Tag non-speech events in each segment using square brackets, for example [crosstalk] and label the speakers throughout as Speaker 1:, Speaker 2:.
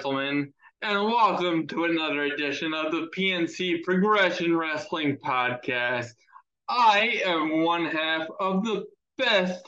Speaker 1: gentlemen, and welcome to another edition of the PNC Progression Wrestling Podcast. I am one half of the best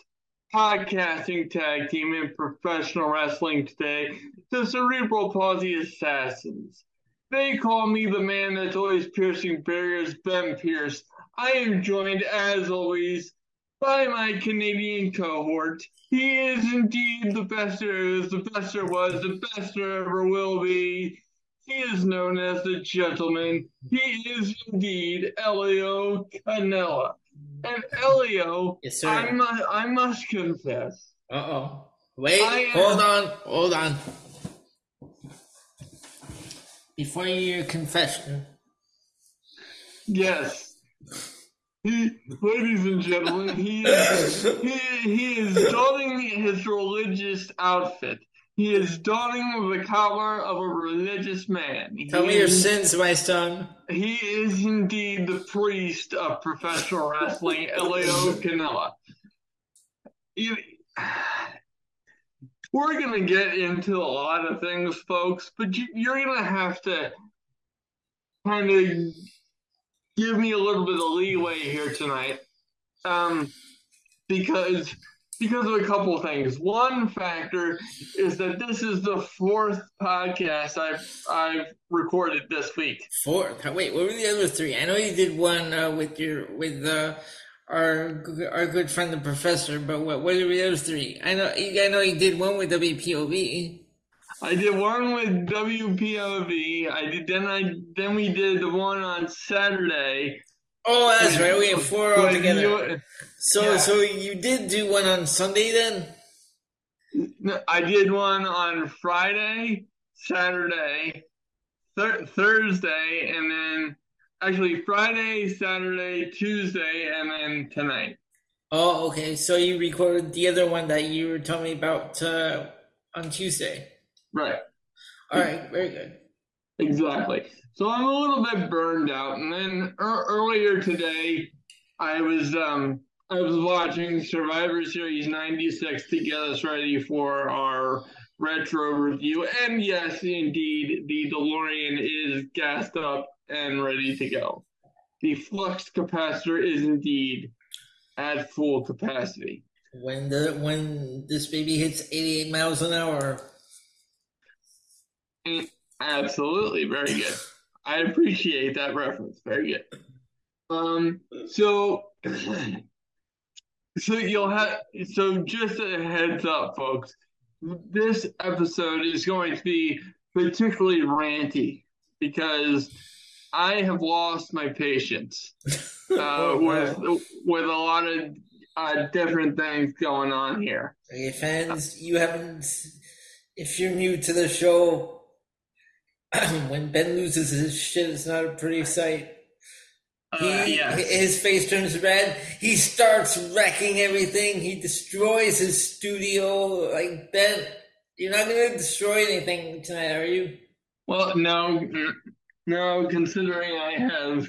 Speaker 1: podcasting tag team in professional wrestling today, the Cerebral Palsy Assassins. They call me the man that's always piercing barriers, Ben Pierce. I am joined, as always, by my Canadian cohort. He is indeed the best there is, the best there was, the best there ever will be. He is known as the gentleman. He is indeed Elio Canella. And Elio,
Speaker 2: Yes, sir.
Speaker 1: I, mu- I must confess,
Speaker 2: Uh oh. Wait,
Speaker 1: am-
Speaker 2: hold on, hold on. Before your confession,
Speaker 1: yes. He, ladies and gentlemen, he is, he, he is donning his religious outfit. He is donning the collar of a religious man.
Speaker 2: tell
Speaker 1: He
Speaker 2: me your
Speaker 1: is-
Speaker 2: sins, my son.
Speaker 1: He is indeed the priest of professional wrestling, [laughs] Elio Canella. You- we're going to get into a lot of things, folks, but you, you're going to have to kind of give me a little bit of leeway here tonight, um, because because of a couple things. One factor is that this is the fourth podcast I've I've recorded this week.
Speaker 2: Four. Wait, what were the other three? I know you did one uh, with your with uh, our our good friend the professor, but what what are the other three? I know I know you did one with WPOV.
Speaker 1: I did one with WPOV. I did then I then we did the one on Saturday.
Speaker 2: Oh, that's right. We had four
Speaker 1: with
Speaker 2: altogether.
Speaker 1: you-
Speaker 2: So
Speaker 1: yeah.
Speaker 2: so you did do one on Sunday then?
Speaker 1: No, I did one on Friday, Saturday, thir- Thursday, and then actually Friday, Saturday, Tuesday, and then tonight.
Speaker 2: Oh, okay. So you recorded the other one that you were telling me about uh, on Tuesday.
Speaker 1: Right.
Speaker 2: All right, very good.
Speaker 1: Exactly. So I'm a little bit burned out. And then er- earlier today, I was um I was watching Survivor Series 96 to get us ready for our retro review. And yes, indeed, the DeLorean is gassed up and ready to go. The flux capacitor is indeed at full capacity.
Speaker 2: When the when this baby hits 88 miles an hour.
Speaker 1: Absolutely, very good. I appreciate that reference. Very good. Um, so, [clears throat] so you'll have so just a heads up, folks. This episode is going to be particularly ranty because I have lost my patience [laughs] uh, with with a lot of uh, different things going on here.
Speaker 2: Okay, fans, you haven't. If you're new to the show, [clears throat] when Ben loses his shit, it's not a pretty sight. He,
Speaker 1: Uh, yes.
Speaker 2: His face turns red. He starts wrecking everything. He destroys his studio. Like Ben, you're not gonna destroy anything tonight, are you?
Speaker 1: Well, no, no. Considering I have,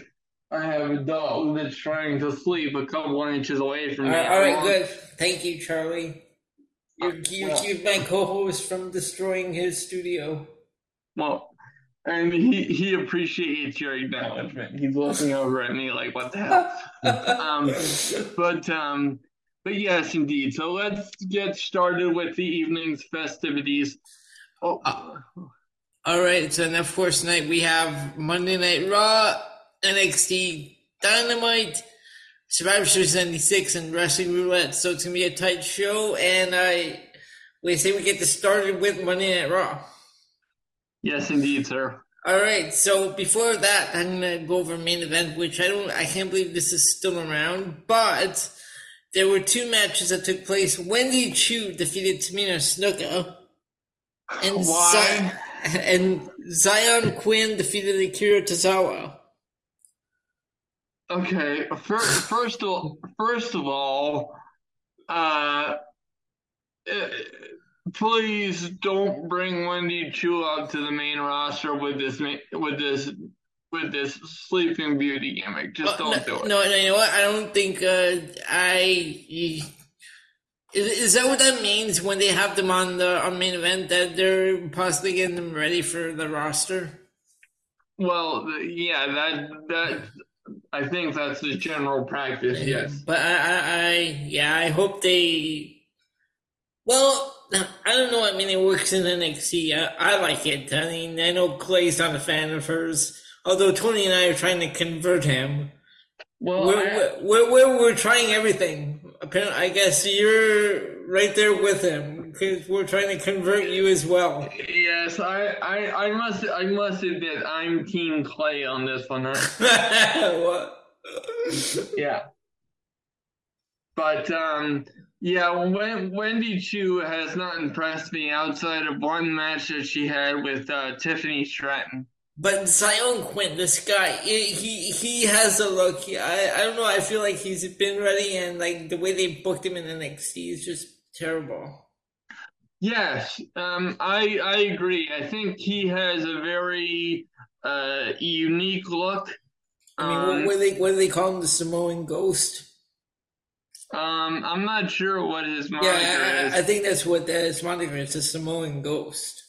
Speaker 1: I have a dog that's trying to sleep a couple inches away from me.
Speaker 2: right, all right, good. Thank you, Charlie. You, you
Speaker 1: well-
Speaker 2: keep my co-host from destroying his studio.
Speaker 1: Well, and he he appreciates your acknowledgement. He's looking over at me like, "What the hell?" [laughs] Um, but um, but yes, indeed. So let's get started with the evening's festivities. Oh,
Speaker 2: All right, so and of course tonight we have Monday Night Raw, NXT Dynamite, Survivor Series 96, and Wrestling Roulette. So it's gonna be a tight show, and I we say we get this started with Monday Night Raw.
Speaker 1: Yes, indeed, sir.
Speaker 2: All right, so before that, I'm gonna go over main event, which I don't, I can't believe this is still around, but there were two matches that took place. Wendy Choo defeated Tamina Snuka, and
Speaker 1: Why?
Speaker 2: And Xyon Quinn defeated Akira Tozawa.
Speaker 1: Okay, first, first of all, first of all, uh, eh, please don't bring Wendy Choo up to the main roster with this with this with this Sleeping Beauty gimmick. Just
Speaker 2: Oh,
Speaker 1: don't
Speaker 2: no,
Speaker 1: do it.
Speaker 2: No, no, you know what? I don't think uh, I. Is, is that what that means when they have them on the on main event that they're possibly getting them ready for the roster?
Speaker 1: Well, yeah, that that I think that's the general practice. Yes,
Speaker 2: but I, I, I yeah, I hope they. Well, I don't know. I mean, it works in NXT. I, I like it. I mean, I know Clay's not a fan of hers, although Tony and I are trying to convert him. Well, we're, I, we're, we're, we're, trying everything. Apparently, I guess you're right there with him because we're trying to convert you as well.
Speaker 1: Yes, I, I, I must, I must admit, I'm Team Clay on this one. [laughs] what? yeah, but um, yeah, Wendy Choo has not impressed me outside of one match that she had with uh, Tiffany Stratton.
Speaker 2: But Xyon Quinn, this guy, he he has a look. I I don't know. I feel like he's been ready, and like the way they booked him in NXT is just terrible.
Speaker 1: Yes, um, I I agree. I think he has a very uh, unique look.
Speaker 2: I mean, um, what, what, do they what do they call him? The Samoan Ghost.
Speaker 1: Um, I'm not sure what his moniker
Speaker 2: yeah,
Speaker 1: I, is.
Speaker 2: I think that's what that is moniker. It's a Samoan Ghost.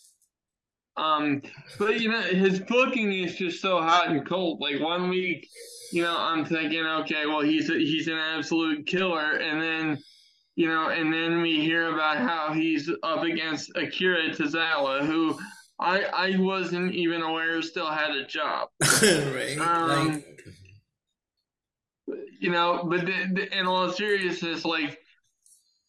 Speaker 1: Um, but you know, his booking is just so hot and cold. Like one week, you know, I'm thinking, okay, well, he's a, he's an absolute killer, and then, you know, and then we hear about how he's up against Akira Tozawa, who I I wasn't even aware still had a job. [laughs] right. Um, like... You know, but the, the, in all seriousness, like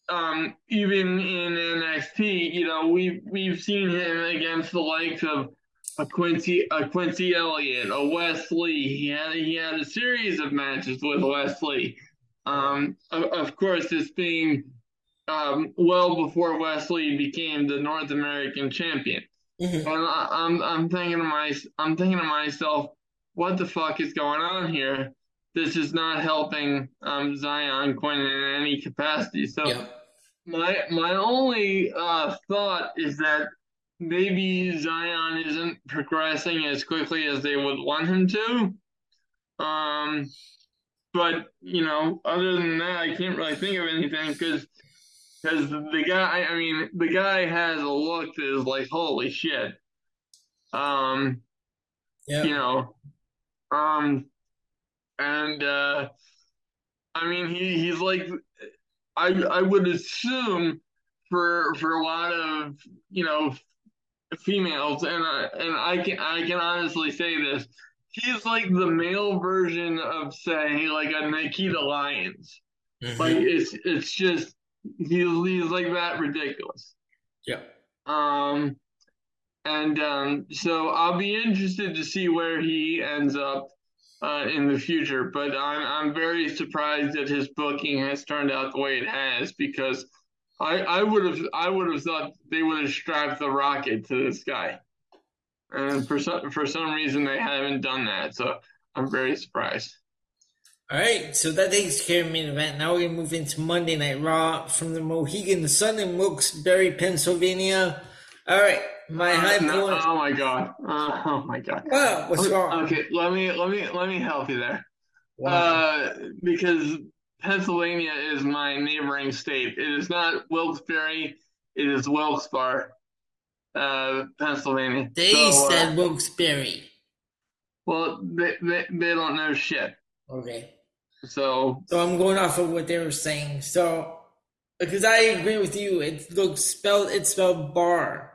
Speaker 1: um, even in NXT, you know, we've we've seen him against the likes of a Quincy a Quincy Elliott, a Wes Lee. He had he had a series of matches with Wes Lee. Um, of, of course, this being um, well before Wes Lee became the North American champion. Mm-hmm. And I, I'm I'm thinking to my I'm thinking to myself, what the fuck is going on here? This is not helping um, Xyon Quinn in any capacity. So yeah. My my only uh, thought is that maybe Xyon isn't progressing as quickly as they would want him to. Um, but you know, other than that, I can't really think of anything because because the guy, I mean, the guy has a look that is like holy shit. Um, yeah. you know, um, and uh, I mean, he he's like I I would assume for for a lot of you know females, and I, and I can I can honestly say this, he's like the male version of say like a Nikita Lyons. Mm-hmm. Like it's it's just he's he's like that ridiculous.
Speaker 2: Yeah.
Speaker 1: Um, and um, so I'll be interested to see where he ends up uh, in the future. But I'm I'm very surprised that his booking has turned out the way it has because I I would have I would have thought they would have strapped the rocket to this guy, and for some for some reason they haven't done that. So I'm very surprised.
Speaker 2: All right, so that takes care of main event. Now we're gonna move into Monday Night Raw from the Mohegan Sun in Wilkes-Barre, Pennsylvania. All right, my uh, high no,
Speaker 1: point. Oh my god. Uh, oh my god.
Speaker 2: Wow, what's wrong?
Speaker 1: Okay, let me let me let me help you there. Wow. Uh, because Pennsylvania is my neighboring state. It is not Wilkes-Barre. It is Wilkes-Barre, uh, Pennsylvania.
Speaker 2: They so, uh, said Wilkes-Barre.
Speaker 1: Well, they, they they don't know shit.
Speaker 2: Okay.
Speaker 1: So.
Speaker 2: So I'm going off of what they were saying. So, because I agree with you, it looks spelled. It's spelled bar.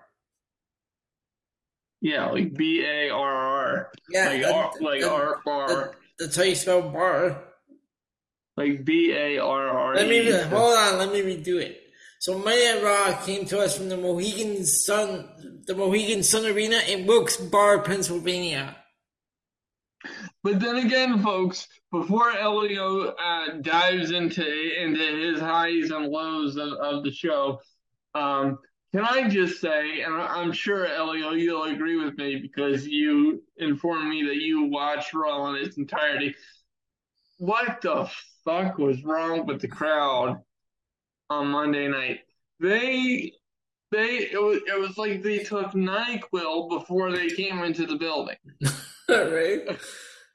Speaker 1: Yeah, like B A R R.
Speaker 2: Yeah,
Speaker 1: like R, like R bar.
Speaker 2: That's how you spell bar.
Speaker 1: Like B A R R.
Speaker 2: Let me hold on. Let me redo it. So Monday Raw came to us from the Mohegan Sun, the Mohegan Sun Arena in Wilkes-Barre, Pennsylvania.
Speaker 1: But then again, folks, before Elio uh, dives into into his highs and lows of, of the show, um, can I just say, and I'm sure Elio, you'll agree with me because you informed me that you watched Raw in its entirety. What the fuck was wrong with the crowd on Monday night? They, they, it was, it was like they took Nyquil before they came into the building. [laughs]
Speaker 2: right.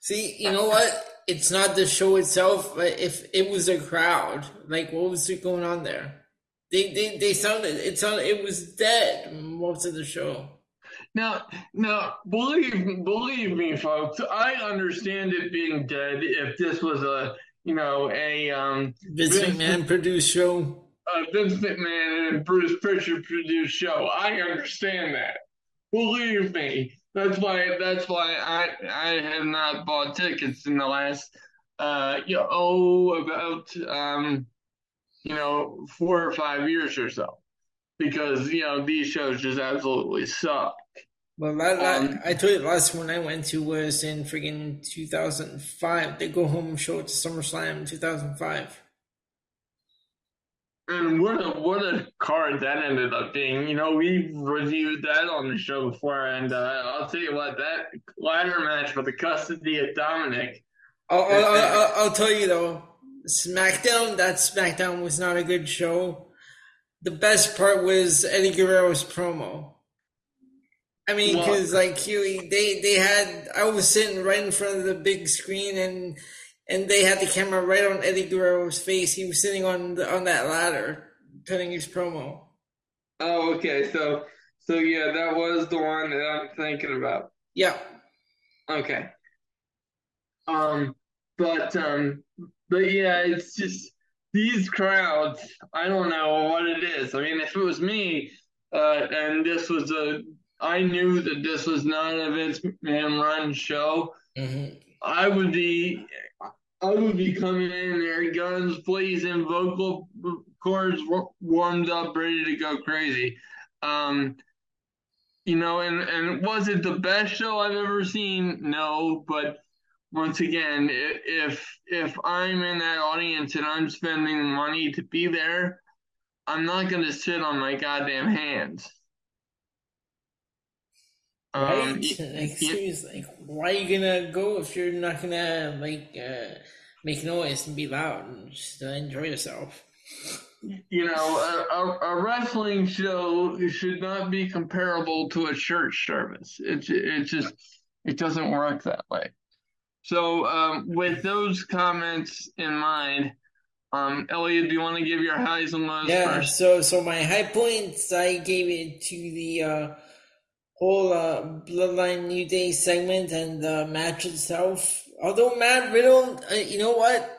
Speaker 2: See, you know what? It's not the show itself, but if it was a crowd, like what was going on there? They they, they sounded it sounded it was dead most of the show.
Speaker 1: Now, now, believe believe me, folks. I understand it being dead. If this was a you know a um,
Speaker 2: Vince McMahon produced show,
Speaker 1: a Vince McMahon and Bruce Pritchard produced show, I understand that. Believe me, that's why that's why I I have not bought tickets in the last uh you know, oh about um you know four or five years or so because you know these shows just absolutely suck.
Speaker 2: Well, that, um, I told you the last one I went to was in friggin' 2005. They go home show at SummerSlam 2005.
Speaker 1: And what a what a card that ended up being. You know, we reviewed that on the show before, and uh, I'll tell you what, that ladder match for the custody of Dominic.
Speaker 2: I'll, I'll, I'll, I'll tell you though, SmackDown. That SmackDown was not a good show. The best part was Eddie Guerrero's promo. I mean, because like Huey, they they had I was sitting right in front of the big screen and and they had the camera right on Eddie Guerrero's face. He was sitting on the, on that ladder, cutting his promo.
Speaker 1: Oh, okay. So so yeah, that was the one that I'm thinking about.
Speaker 2: Yeah.
Speaker 1: Okay. Um, but um, but yeah, it's just these crowds. I don't know what it is. I mean, if it was me, uh, and this was a I knew that this was not a Vince McMahon run show, mm-hmm. I would be I would be coming in there, guns blazing, vocal cords warmed up, ready to go crazy. Um, you know, and and was it the best show I've ever seen? No, but once again, if if I'm in that audience and I'm spending money to be there, I'm not going to sit on my goddamn hands.
Speaker 2: Right? Um, like, why are you gonna go if you're not gonna like uh, make noise and be loud and just enjoy yourself?
Speaker 1: You know, a, a, a, wrestling show should not be comparable to a church service. It it just it doesn't work that way. So, um, with those comments in mind, um, Elliot, do you want to give your highs and lows
Speaker 2: yeah,
Speaker 1: first?
Speaker 2: so so my high points, I gave it to the. Uh, whole uh, Bloodline New Day segment and the match itself. Although Matt Riddle, uh, you know what?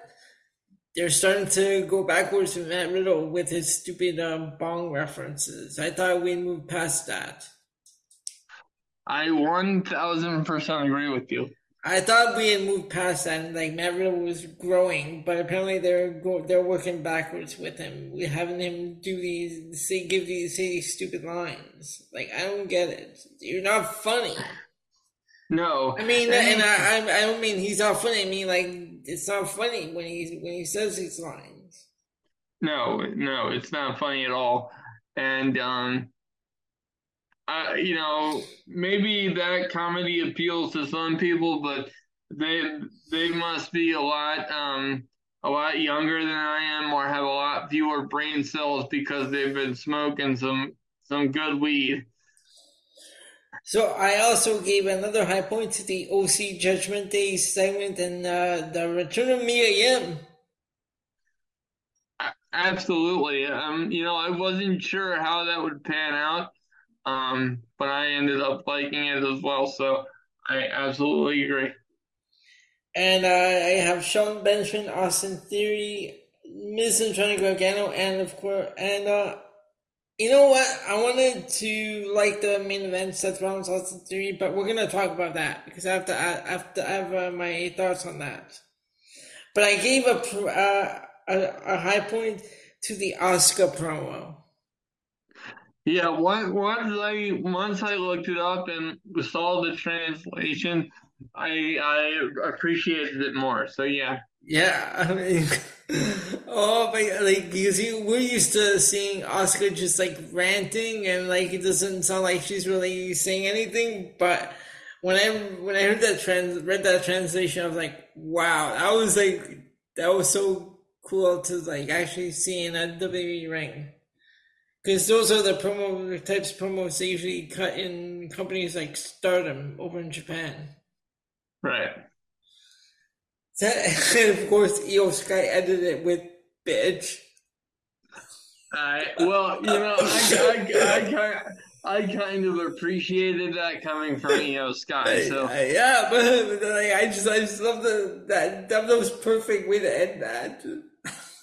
Speaker 2: They're starting to go backwards with Matt Riddle with his stupid um, bong references. I thought we'd move past that.
Speaker 1: I 1000% agree with you.
Speaker 2: I thought we had moved past that, and like Matt Riddle was growing, but apparently they're go- they're working backwards with him. We having him do these, say, give these, say these stupid lines. Like I don't get it. You're not funny.
Speaker 1: No,
Speaker 2: I mean, and I, I, I don't mean he's not funny. I mean, like it's not funny when he when he says these lines.
Speaker 1: No, no, it's not funny at all. And um, uh, you know, maybe that comedy appeals to some people, but they they must be a lot um a lot younger than I am, or have a lot fewer brain cells because they've been smoking some some good weed.
Speaker 2: So I also gave another high point to the OC Judgment Day segment and uh, the return of Mia Yim.
Speaker 1: Absolutely. Um, you know, I wasn't sure how that would pan out. Um, but I ended up liking it as well. So I absolutely agree.
Speaker 2: And uh, I have Shelton Benjamin, Austin Theory, Miz and Johnny Gargano, and of course, and uh, you know what? I wanted to like the main event, Seth Rollins, Austin Theory, but we're gonna talk about that because I have to, I have to have uh, my thoughts on that. But I gave a, uh, a a high point to the Asuka promo.
Speaker 1: Yeah, once I once I looked it up and saw the translation, I I appreciated it more. So yeah.
Speaker 2: Yeah, I mean, [laughs] oh, but like you we're used to seeing Asuka just like ranting, and like it doesn't sound like she's really saying anything. But when I when I heard that trans read that translation, I was like, wow, that was like that was so cool to like actually see in a WWE ring. Because those are the promo types of promos they usually cut in companies like Stardom over in Japan.
Speaker 1: Right.
Speaker 2: That, [laughs] and of course, Iyo Sky edited it with bitch.
Speaker 1: Uh, well, you know, I, I, I, kind I kind of appreciated that coming from Iyo Sky. So
Speaker 2: yeah, [laughs] but, but I just I just love the that that was perfect way to end that.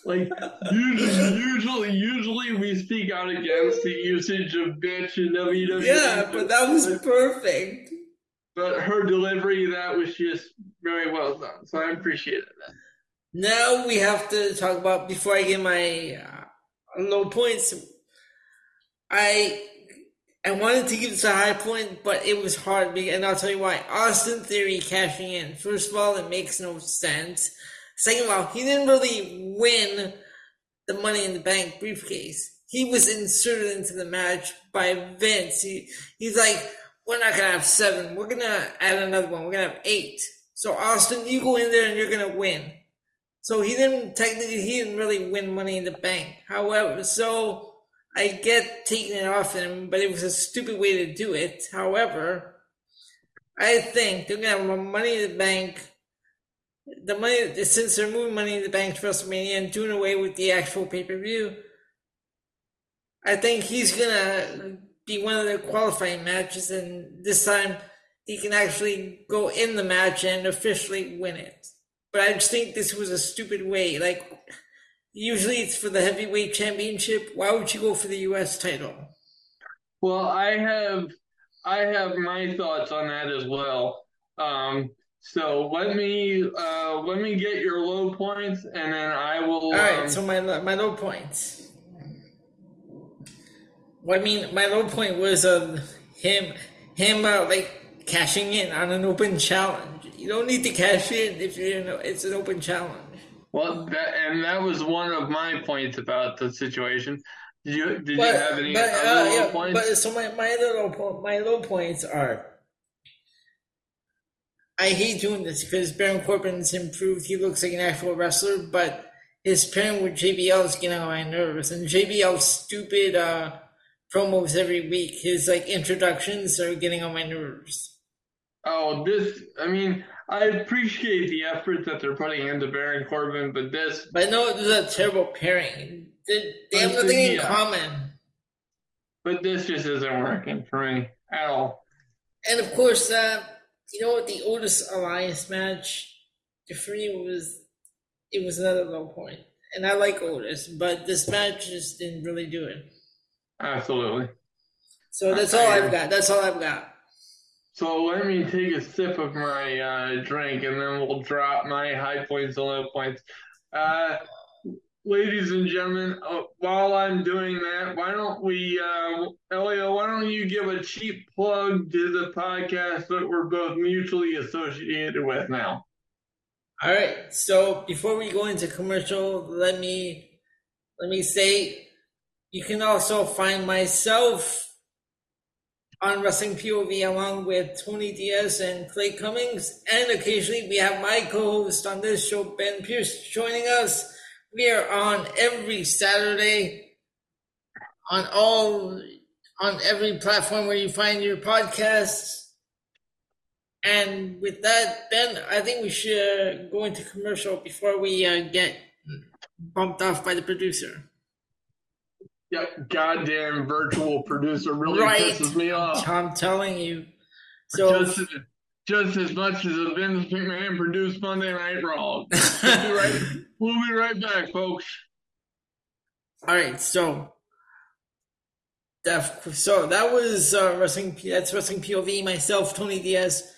Speaker 1: Like usually, usually, usually we speak out against the usage of bitch in WWE.
Speaker 2: Yeah, but that was perfect.
Speaker 1: But her delivery, that was just very well done. So I appreciated that.
Speaker 2: Now we have to talk about before I get my uh, low points. I I wanted to give this a high point, but it was hard, and I'll tell you why. Austin Theory cashing in. First of all, it makes no sense. Second of all, he didn't really win the Money in the Bank briefcase. He was inserted into the match by Vince. He, he's like, we're not gonna have seven. We're gonna add another one. We're gonna have eight. So Austin, you go in there and you're gonna win. So he didn't technically he didn't really win Money in the Bank. However, so I get taking it off him, but it was a stupid way to do it. However, I think they're gonna have Money in the Bank the money since they're moving money in the bank to WrestleMania and doing away with the actual pay per view, I think he's gonna be one of the qualifying matches, and this time he can actually go in the match and officially win it. But I just think this was a stupid way. Like usually it's for the heavyweight championship. Why would you go for the U.S. title?
Speaker 1: Well, I have I have my thoughts on that as well. Um, so let me uh, let me get your low points, and then I will.
Speaker 2: All right. Um, so my my low points. Well, I mean, my low point was um, him him uh, like cashing in on an open challenge. You don't need to cash in if you know it's an open challenge.
Speaker 1: Well, that, and that was one of my points about the situation. Did you did but, you have any
Speaker 2: but,
Speaker 1: other
Speaker 2: uh,
Speaker 1: low
Speaker 2: yeah,
Speaker 1: points?
Speaker 2: But so my my little my low points are I hate doing this because Baron Corbin's improved. He looks like an actual wrestler, but his pairing with JBL is getting on my nerves. And JBL's stupid uh, promos every week, his like introductions are getting on my nerves.
Speaker 1: Oh, this, I mean, I appreciate the effort that they're putting into Baron Corbin, but this.
Speaker 2: But no, this is a terrible pairing. They, they have nothing in common.
Speaker 1: But this just isn't working for me at all.
Speaker 2: And of course, uh, you know what? The Otis Elias match, for me, was it was another low point. And I like Otis, but this match just didn't really do it.
Speaker 1: Absolutely.
Speaker 2: So that's all I've got. That's all I've got.
Speaker 1: So let me take a sip of my uh, drink, and then we'll drop my high points and low points. Uh, ladies and gentlemen, uh, while I'm doing that, why don't we, uh, Elio, why don't you give a cheap plug to the podcast that we're both mutually associated with now?
Speaker 2: All right. So before we go into commercial, let me let me say you can also find myself on Wrestling POV along with Tony Diaz and Clay Cummings, and occasionally we have my co-host on this show, Ben Pierce, joining us. We are on every Saturday on all on every platform where you find your podcasts. And with that, Ben, I think we should go into commercial before we uh, get bumped off by the producer.
Speaker 1: Yeah, goddamn virtual producer really right. pisses me off.
Speaker 2: I'm telling you. So
Speaker 1: just, just as much as a Vince McMahon produced Monday Night Raw. [laughs] we'll, be right, we'll be right back, folks.
Speaker 2: All right, so that so that was uh, wrestling. That's wrestling POV. Myself, Tony Diaz,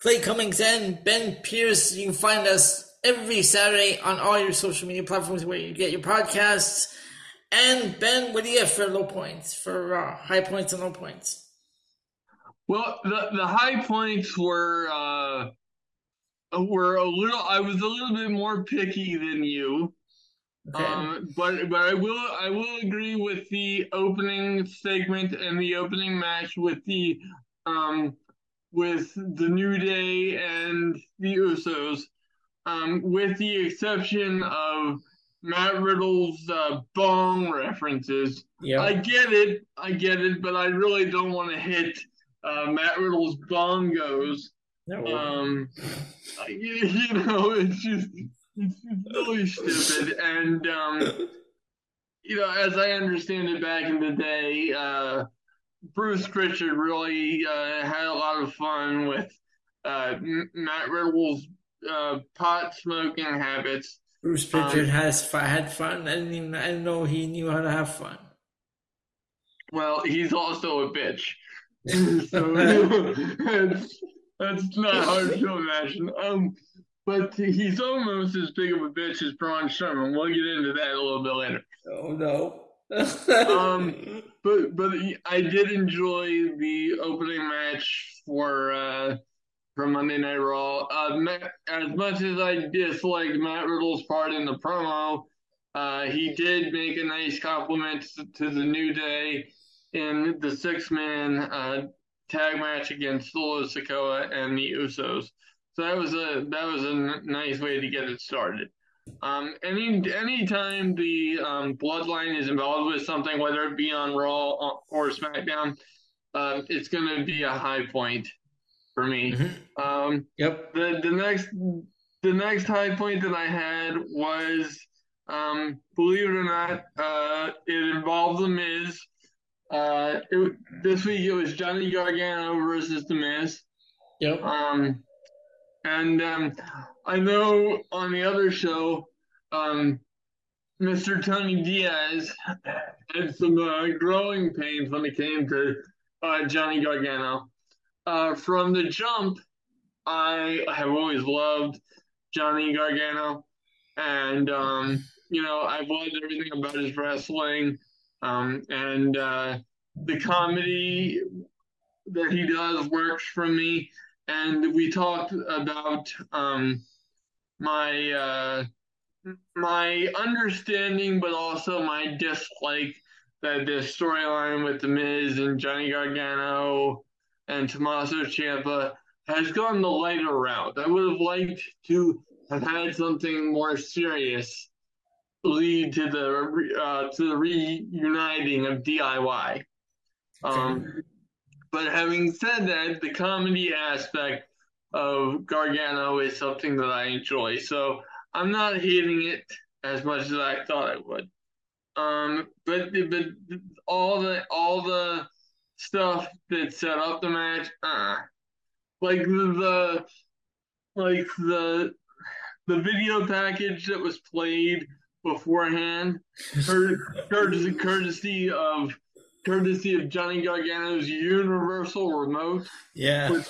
Speaker 2: Clay Cummings, and Ben Pierce. You can find us every Saturday on all your social media platforms where you get your podcasts. And Ben, what do you have for low points, for uh, high points and low points?
Speaker 1: Well, the the high points were uh, were a little. I was a little bit more picky than you, okay. um, but but I will I will agree with the opening segment and the opening match with the um with the New Day and the Usos, um, with the exception of Matt Riddle's uh, bong references. Yeah, I get it, I get it, but I really don't want to hit uh, Matt Riddle's bongos. Um, [laughs] you, you, know, it's just it's really stupid. And um, you know, as I understand it, back in the day, uh, Bruce Pritchard really uh, had a lot of fun with uh, Matt Riddle's uh, pot smoking habits.
Speaker 2: Bruce Pritchard um, has had fun. I didn't, even, I didn't know he knew how to have fun.
Speaker 1: Well, he's also a bitch. So [laughs] that's, that's not hard to imagine. Um, but he's almost as big of a bitch as Braun Strowman. We'll get into that a little bit later.
Speaker 2: Oh no. [laughs]
Speaker 1: um, but but I did enjoy the opening match for uh, for Monday Night Raw. Uh, Matt, as much as I disliked Matt Riddle's part in the promo, uh, he did make a nice compliment to the New Day in the six man uh, tag match against Solo Sikoa and the Usos. So that was a that was a n- nice way to get it started. Um, any anytime the um, bloodline is involved with something, whether it be on Raw or SmackDown, uh, it's going to be a high point for me. Mm-hmm. Um,
Speaker 2: yep.
Speaker 1: The the next the next high point that I had was, um, believe it or not, uh, it involved the Miz. Uh, it, this week it was Johnny Gargano versus the Miz.
Speaker 2: Yep.
Speaker 1: Um, and um, I know on the other show, um, Mr. Tony Diaz had some uh, growing pains when it came to uh, Johnny Gargano. Uh, from the jump, I have always loved Johnny Gargano, and um, you know I've loved everything about his wrestling, um, and uh, the comedy that he does works for me and we talked about um, my uh, my understanding, but also my dislike that this storyline with the Miz and Johnny Gargano and Tommaso Ciampa has gone the lighter route. I would have liked to have had something more serious lead to the uh, to the reuniting of DIY. Um, but having said that, the comedy aspect of Gargano is something that I enjoy. So I'm not hating it as much as I thought I would. Um, but but all the all the stuff that set up the match, uh, like the, the like the the video package that was played beforehand, courtesy courtesy of courtesy of Johnny Gargano's Universal Remote.
Speaker 2: Yeah.
Speaker 1: Which,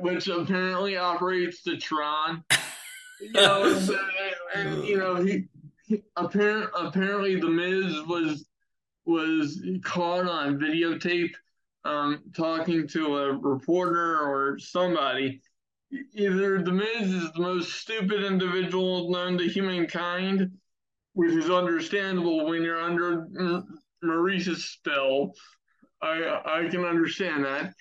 Speaker 1: which apparently operates the Tron. You know, and, and, you know, he, he apparent, apparently the Miz was was caught on videotape um, talking to a reporter or somebody. Either the Miz is the most stupid individual known to humankind, which is understandable when you're under Maryse's spell. I I can understand that.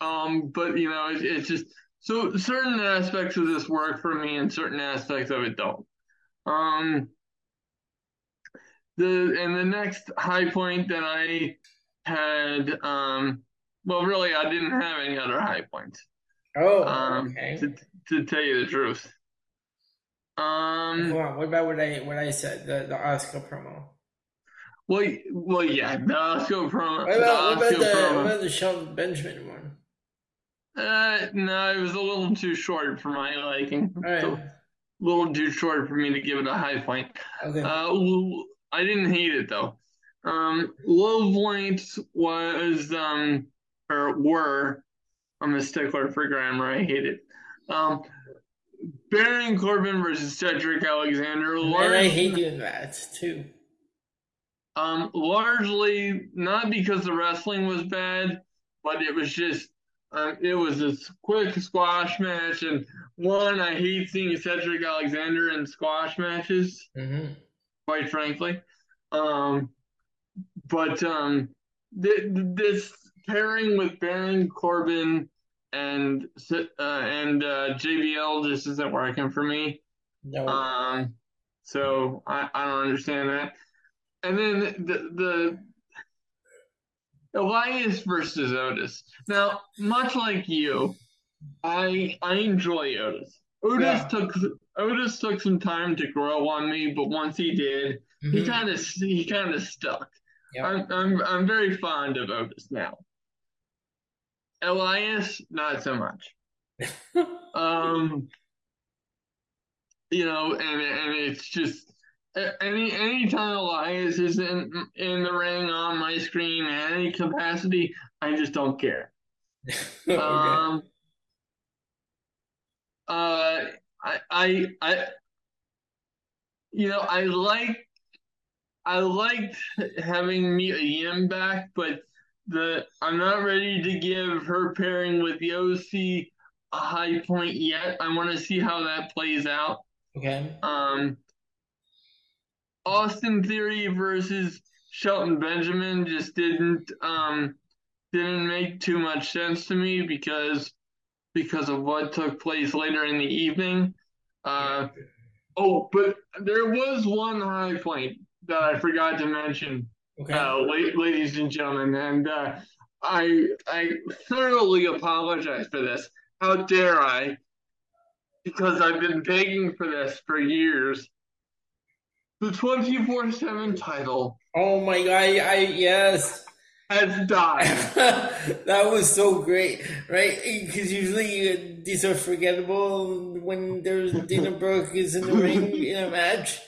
Speaker 1: Um, but you know, it, it's just so certain aspects of this work for me, and certain aspects of it don't. Um, the and the next high point that I had, um, well, really, I didn't have any other high points.
Speaker 2: Oh, um, okay.
Speaker 1: To, to tell you the truth. Um,
Speaker 2: on, what about what I what I said the the Asuka promo?
Speaker 1: Well, well, yeah, the Asuka promo.
Speaker 2: What about, what about the, promo. what about the Shelton Benjamin one?
Speaker 1: Uh, no, it was a little too short for my liking.
Speaker 2: Right. So,
Speaker 1: a little too short for me to give it a high point.
Speaker 2: Okay.
Speaker 1: Uh, I didn't hate it though. Um, low points was um or were. I'm a stickler for grammar. I hate it. Um, Baron Corbin versus Cedric Alexander.
Speaker 2: And I hate doing that too.
Speaker 1: Um, largely not because the wrestling was bad, but it was just um, it was a quick squash match, and one I hate seeing Cedric Alexander in squash matches,
Speaker 2: mm-hmm.
Speaker 1: quite frankly. Um, but um, th- this pairing with Baron Corbin and uh, and uh, JBL just isn't working for me.
Speaker 2: No.
Speaker 1: Um, so I, I don't understand that and then the the Elias versus Otis. Now, much like you, I I enjoy Otis. Otis yeah. took Otis took some time to grow on me, but once he did, Mm-hmm. He kind of he kind of stuck. Yep. I'm I'm I'm very fond of Otis now. Elias, not so much. [laughs] um, you know, and and it's just any any time Elias is in in the ring on my screen in any capacity, I just don't care. [laughs] okay. Um. Uh, I I I. You know, I like I liked having Mia Yim back, but the I'm not ready to give her pairing with Yossi a high point yet. I want to see how that plays out.
Speaker 2: Okay.
Speaker 1: Um, Austin Theory versus Shelton Benjamin just didn't um didn't make too much sense to me because because of what took place later in the evening. Uh, oh, but there was one high point that I forgot to mention, okay. uh, ladies and gentlemen, and uh, I I thoroughly apologize for this. How dare I? Because I've been begging for this for years. The twenty four seven title.
Speaker 2: Oh my god! I yes
Speaker 1: has died. [laughs]
Speaker 2: that was so great, right? Because usually these are forgettable when there's Dana Brooke is in the ring in a match.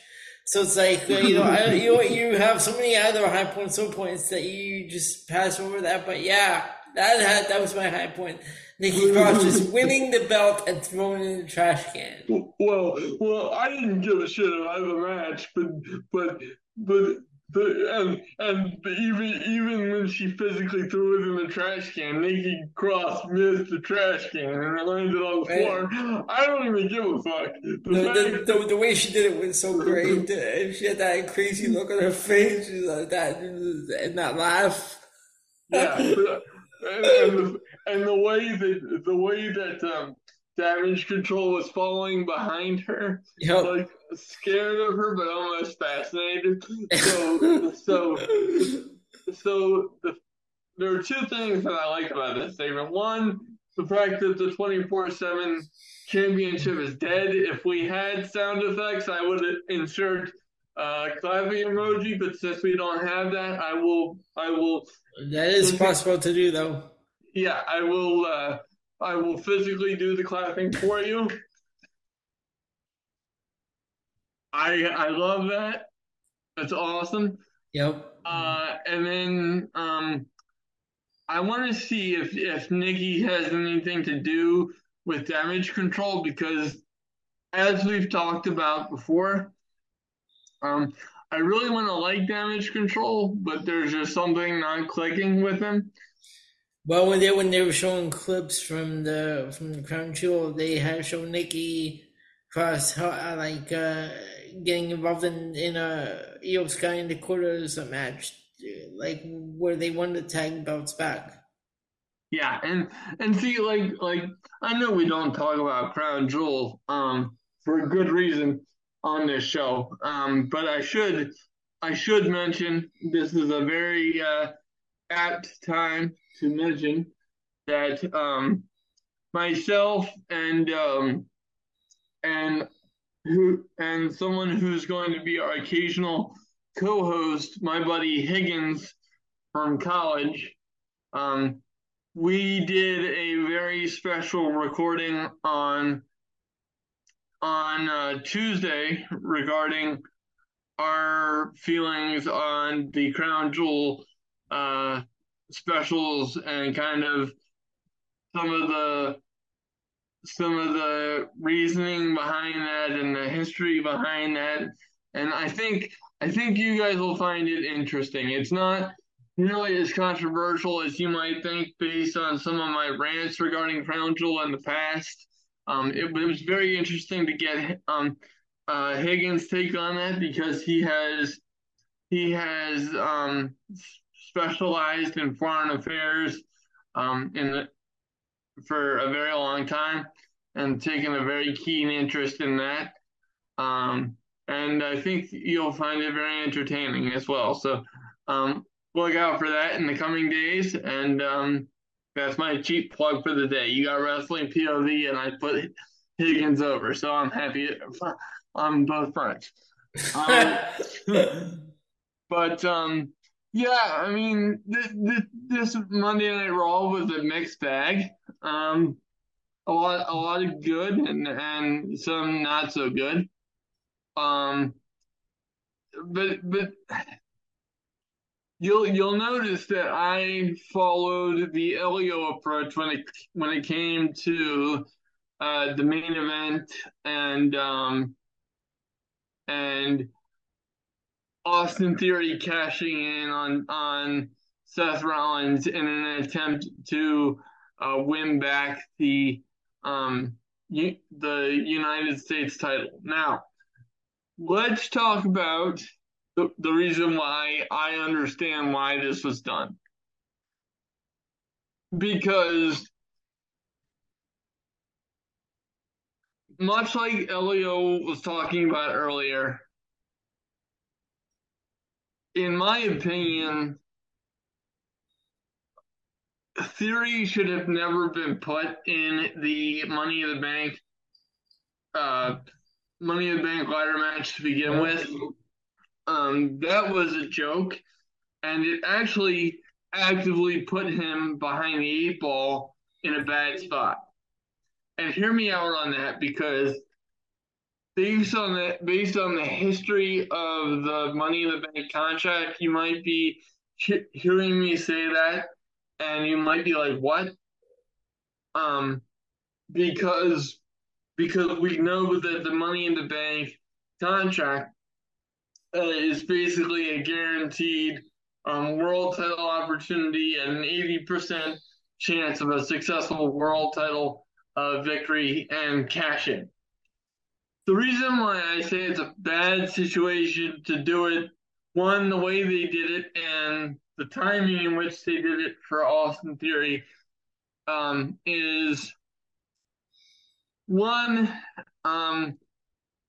Speaker 2: So it's like uh, you know, I, you know, you have so many other high points, so points that you just pass over that. But yeah, that had that was my high point. Nikki Cross just winning the belt and throwing it in the trash can.
Speaker 1: Well, well, I didn't give a shit about the match, but but but and and even even when she physically threw it in the trash can, Nikki Cross missed the trash can and it landed on the floor. I don't even give a fuck.
Speaker 2: The, the, the, the, way she did it was so great. [laughs] she had that crazy look on her face, she's like that, and that laugh.
Speaker 1: Yeah, [laughs] and, and, the, and the way that the way that um, damage control was following behind her.
Speaker 2: Yep.
Speaker 1: Like scared of her, but almost fascinated. So, [laughs] so, so the, there are two things that I like about this statement. One, the fact that the 24 7 championship is dead. If we had sound effects, I would insert uh, clapping emoji, but since we don't have that, I will, I will.
Speaker 2: That is possible to do, though.
Speaker 1: Yeah, I will. Uh, I will physically do the clapping for you. I I love that. That's awesome.
Speaker 2: Yep.
Speaker 1: Uh, and then um, I want to see if if Nikki has anything to do with damage control because, as we've talked about before, um, I really want to like damage control, but there's just something not clicking with him.
Speaker 2: Well, when they when they were showing clips from the from the Crown Jewel, they had shown Nikki Cross uh, like uh, getting involved in in a Iyo Sky the quarters match, like where they won the tag belts back.
Speaker 1: Yeah, and and see, like like I know we don't talk about Crown Jewel um for a good reason on this show, um, but I should I should mention this is a very uh, apt time to mention that um, myself and um, and who and someone who's going to be our occasional co-host, my buddy Higgins from college. Um, we did a very special recording on on uh, Tuesday regarding our feelings on the Crown Jewel uh, specials and kind of some of the some of the reasoning behind that and the history behind that. And I think I think you guys will find it interesting. It's not nearly as controversial as you might think based on some of my rants regarding Crown Jewel in the past. Um, it, it, was very interesting to get um, uh, Higgins' take on that because he has he has um, specialized in foreign affairs um, in the, for a very long time and taken a very keen interest in that. Um, and I think you'll find it very entertaining as well. So um, look out for that in the coming days. And um, that's my cheap plug for the day. You got wrestling POV, and I put Higgins over, so I'm happy on both fronts. Um, [laughs] but um, yeah, I mean, th- th- this Monday Night Raw was a mixed bag. Um, a lot, a lot of good and and some not so good. Um, but but you'll you'll notice that I followed the Elio approach when it when it came to uh, the main event and um, and Austin Theory cashing in on on Seth Rollins in an attempt to uh, win back the um, U- the United States title. Now, let's talk about the, the reason why I understand why this was done. Because much like Elio was talking about earlier, in my opinion, Theory should have never been put in the Money in the Bank, uh, Money in the Bank ladder match to begin with. Um, that was a joke, and it actually actively put him behind the eight ball in a bad spot. And hear me out on that because based on the based on the history of the Money in the Bank contract, you might be he- hearing me say that, and you might be like, "What?" Um, because because we know that the Money in the Bank contract uh, is basically a guaranteed um, world title opportunity and an eighty percent chance of a successful world title uh, victory and cash in. The reason why I say it's a bad situation to do it, one, the way they did it and the timing in which they did it for Austin Theory, um, is one, um,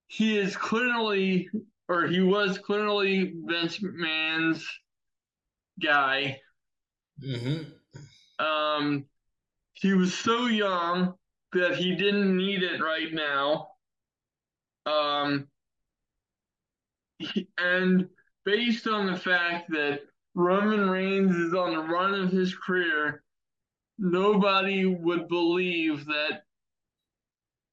Speaker 1: he is clearly, or he was clearly Vince McMahon's guy.
Speaker 2: Mm-hmm.
Speaker 1: Um, he was so young that he didn't need it right now. Um, and based on the fact that Roman Reigns is on the run of his career, nobody would believe that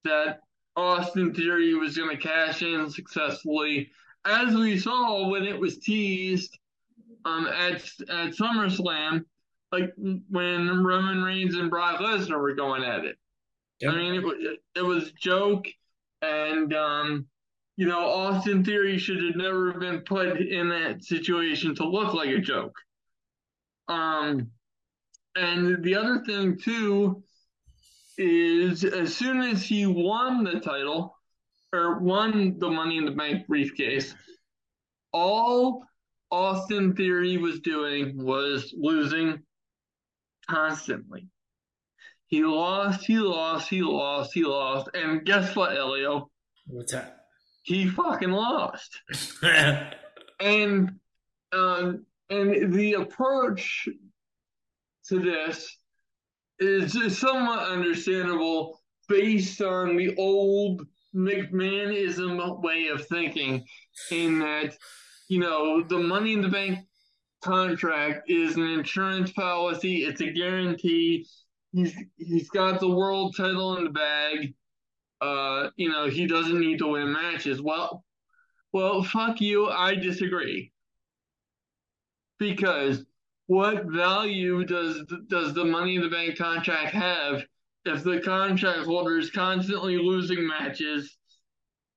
Speaker 1: that Austin Theory was going to cash in successfully, as we saw when it was teased um, at at SummerSlam, like when Roman Reigns and Brock Lesnar were going at it.
Speaker 2: Yep.
Speaker 1: I mean, it, it was a joke, and um, you know, Austin Theory should have never been put in that situation to look like a joke. Um, and the other thing too is as soon as he won the title or won the Money in the Bank briefcase, all Austin Theory was doing was losing constantly. He lost, he lost, he lost, he lost, and guess what, Elio?
Speaker 2: What's that?
Speaker 1: He fucking lost. [laughs] and um, and the approach to this is is somewhat understandable based on the old McMahonism way of thinking, in that you know the Money in the Bank contract is an insurance policy; it's a guarantee. He's he's got the world title in the bag. Uh, you know he doesn't need to win matches. Well, well, fuck you. I disagree. Because what value does does the Money in the Bank contract have if the contract holder is constantly losing matches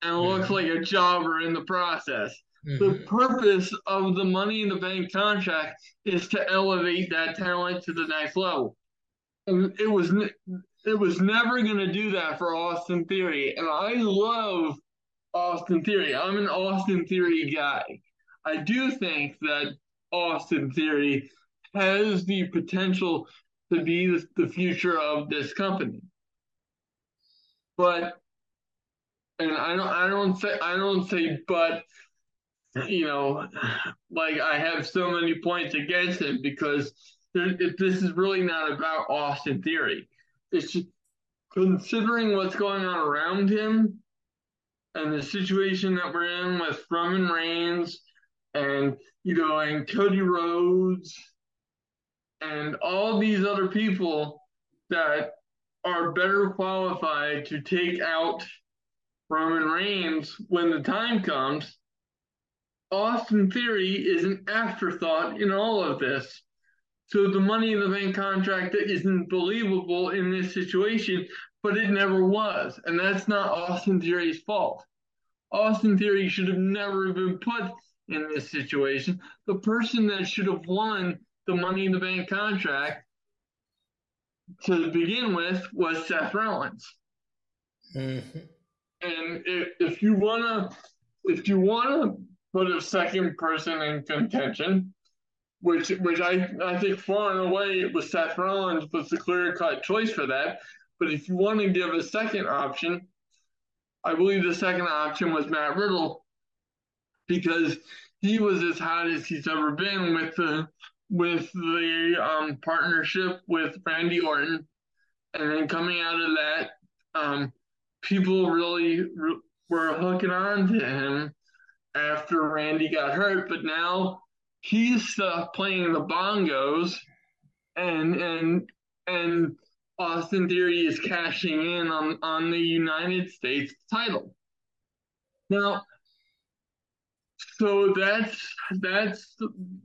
Speaker 1: and looks like a jobber in the process? The
Speaker 2: Mhm.
Speaker 1: purpose of the Money in the Bank contract is to elevate that talent to the next level. It was it was never going to do that for Austin Theory, and I love Austin Theory. I'm an Austin Theory guy. I do think that Austin Theory has the potential to be the, future of this company. But and I don't I don't say I don't say but you know like I have so many points against him because this is really not about Austin Theory. It's just considering what's going on around him and the situation that we're in with Roman Reigns and you know and Cody Rhodes and all these other people that are better qualified to take out Roman Reigns when the time comes. Austin Theory is an afterthought in all of this. So the money in the bank contract isn't believable in this situation, but it never was. And that's not Austin Theory's fault. Austin Theory should have never been put in this situation. The person that should have won the money in the bank contract to begin with was Seth Rollins. Mm-hmm. And if, if you wanna if you wanna put a second person in contention, which which I, I think far and away it was Seth Rollins was the clear cut choice for that. But if you want to give a second option, I believe the second option was Matt Riddle because he was as hot as he's ever been with the with the um, partnership with Randy Orton, and then coming out of that, um, people really re- were hooking on to him after Randy got hurt. But now he's uh, playing the bongos, and and and Austin Theory is cashing in on on the United States title. Now, so that's that's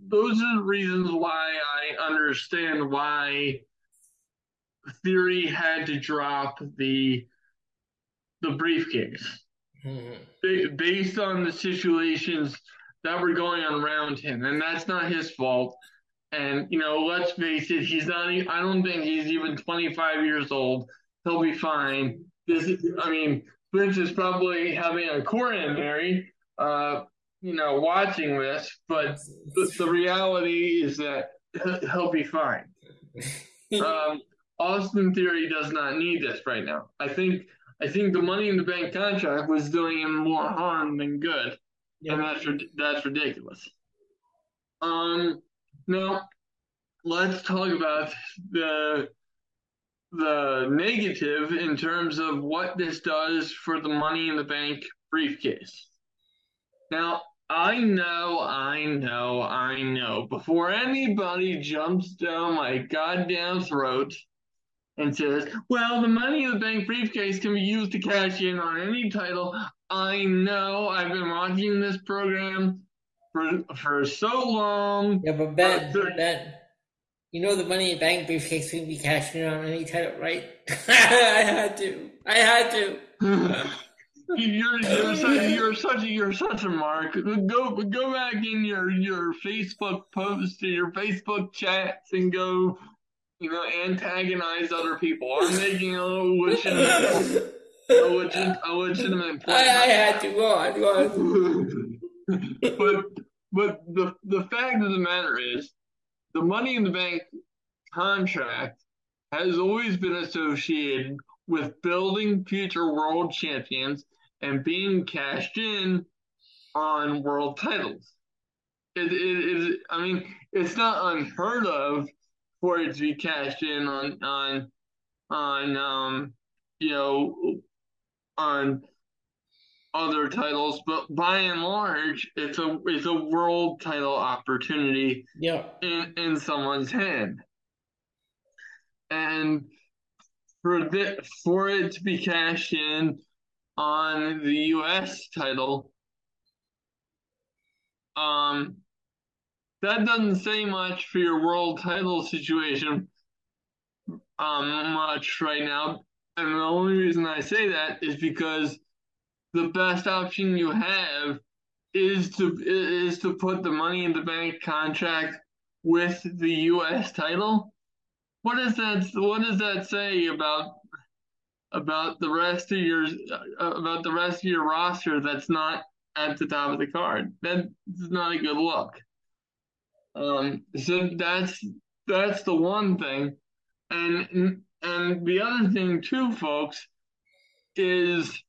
Speaker 1: those are the reasons why I understand why Theory had to drop the the briefcase mm-hmm. based on the situations that were going on around him, and that's not his fault. And you know, let's face it, he's not. I don't think he's even 25 years old. He'll be fine. This, I mean, Vince is probably having a coronary, uh, you know, watching this. But the, the reality is that he'll be fine. [laughs] Um, Austin Theory does not need this right now. I think I think the Money in the Bank contract was doing him more harm than good, yeah. and that's that's ridiculous. Um, now let's talk about the the negative in terms of what this does for the Money in the Bank briefcase. Now, I know, I know, I know. Before anybody jumps down my goddamn throat and says, well, the money in the bank briefcase can be used to cash in on any title. I know I've been watching this program for for so long.
Speaker 2: Yeah, but Ben, uh, Ben, you know the money in the bank briefcase can be cashed in on any title, right? [laughs] I had to. I had to. [laughs]
Speaker 1: you're you're such, you're such a you're such a mark. Go go back in your your Facebook post or your Facebook chats and go you know, antagonize other people. I'm [laughs] making a legitimate, [laughs] a legitimate, a legitimate point. I,
Speaker 2: I had to go on, go
Speaker 1: on. [laughs] but but the the fact of the matter is, the Money in the Bank contract has always been associated with building future world champions and being cashed in on world titles. It, it, it, I mean, it's not unheard of for it to be cashed in on on on um you know on other titles, but by and large, it's a it's a world title opportunity
Speaker 2: yeah.
Speaker 1: in, in someone's hand. And for the, for it to be cashed in on the US title, um that doesn't say much for your world title situation um, much right now. And the only reason I say that is because the best option you have is to is to put the money in the bank contract with the U.S. title. What does that What does that say about about the rest of your about the rest of your roster that's not at the top of the card? That's not a good look. Um, [laughs] so that's that's the one thing, and and the other thing too, folks, is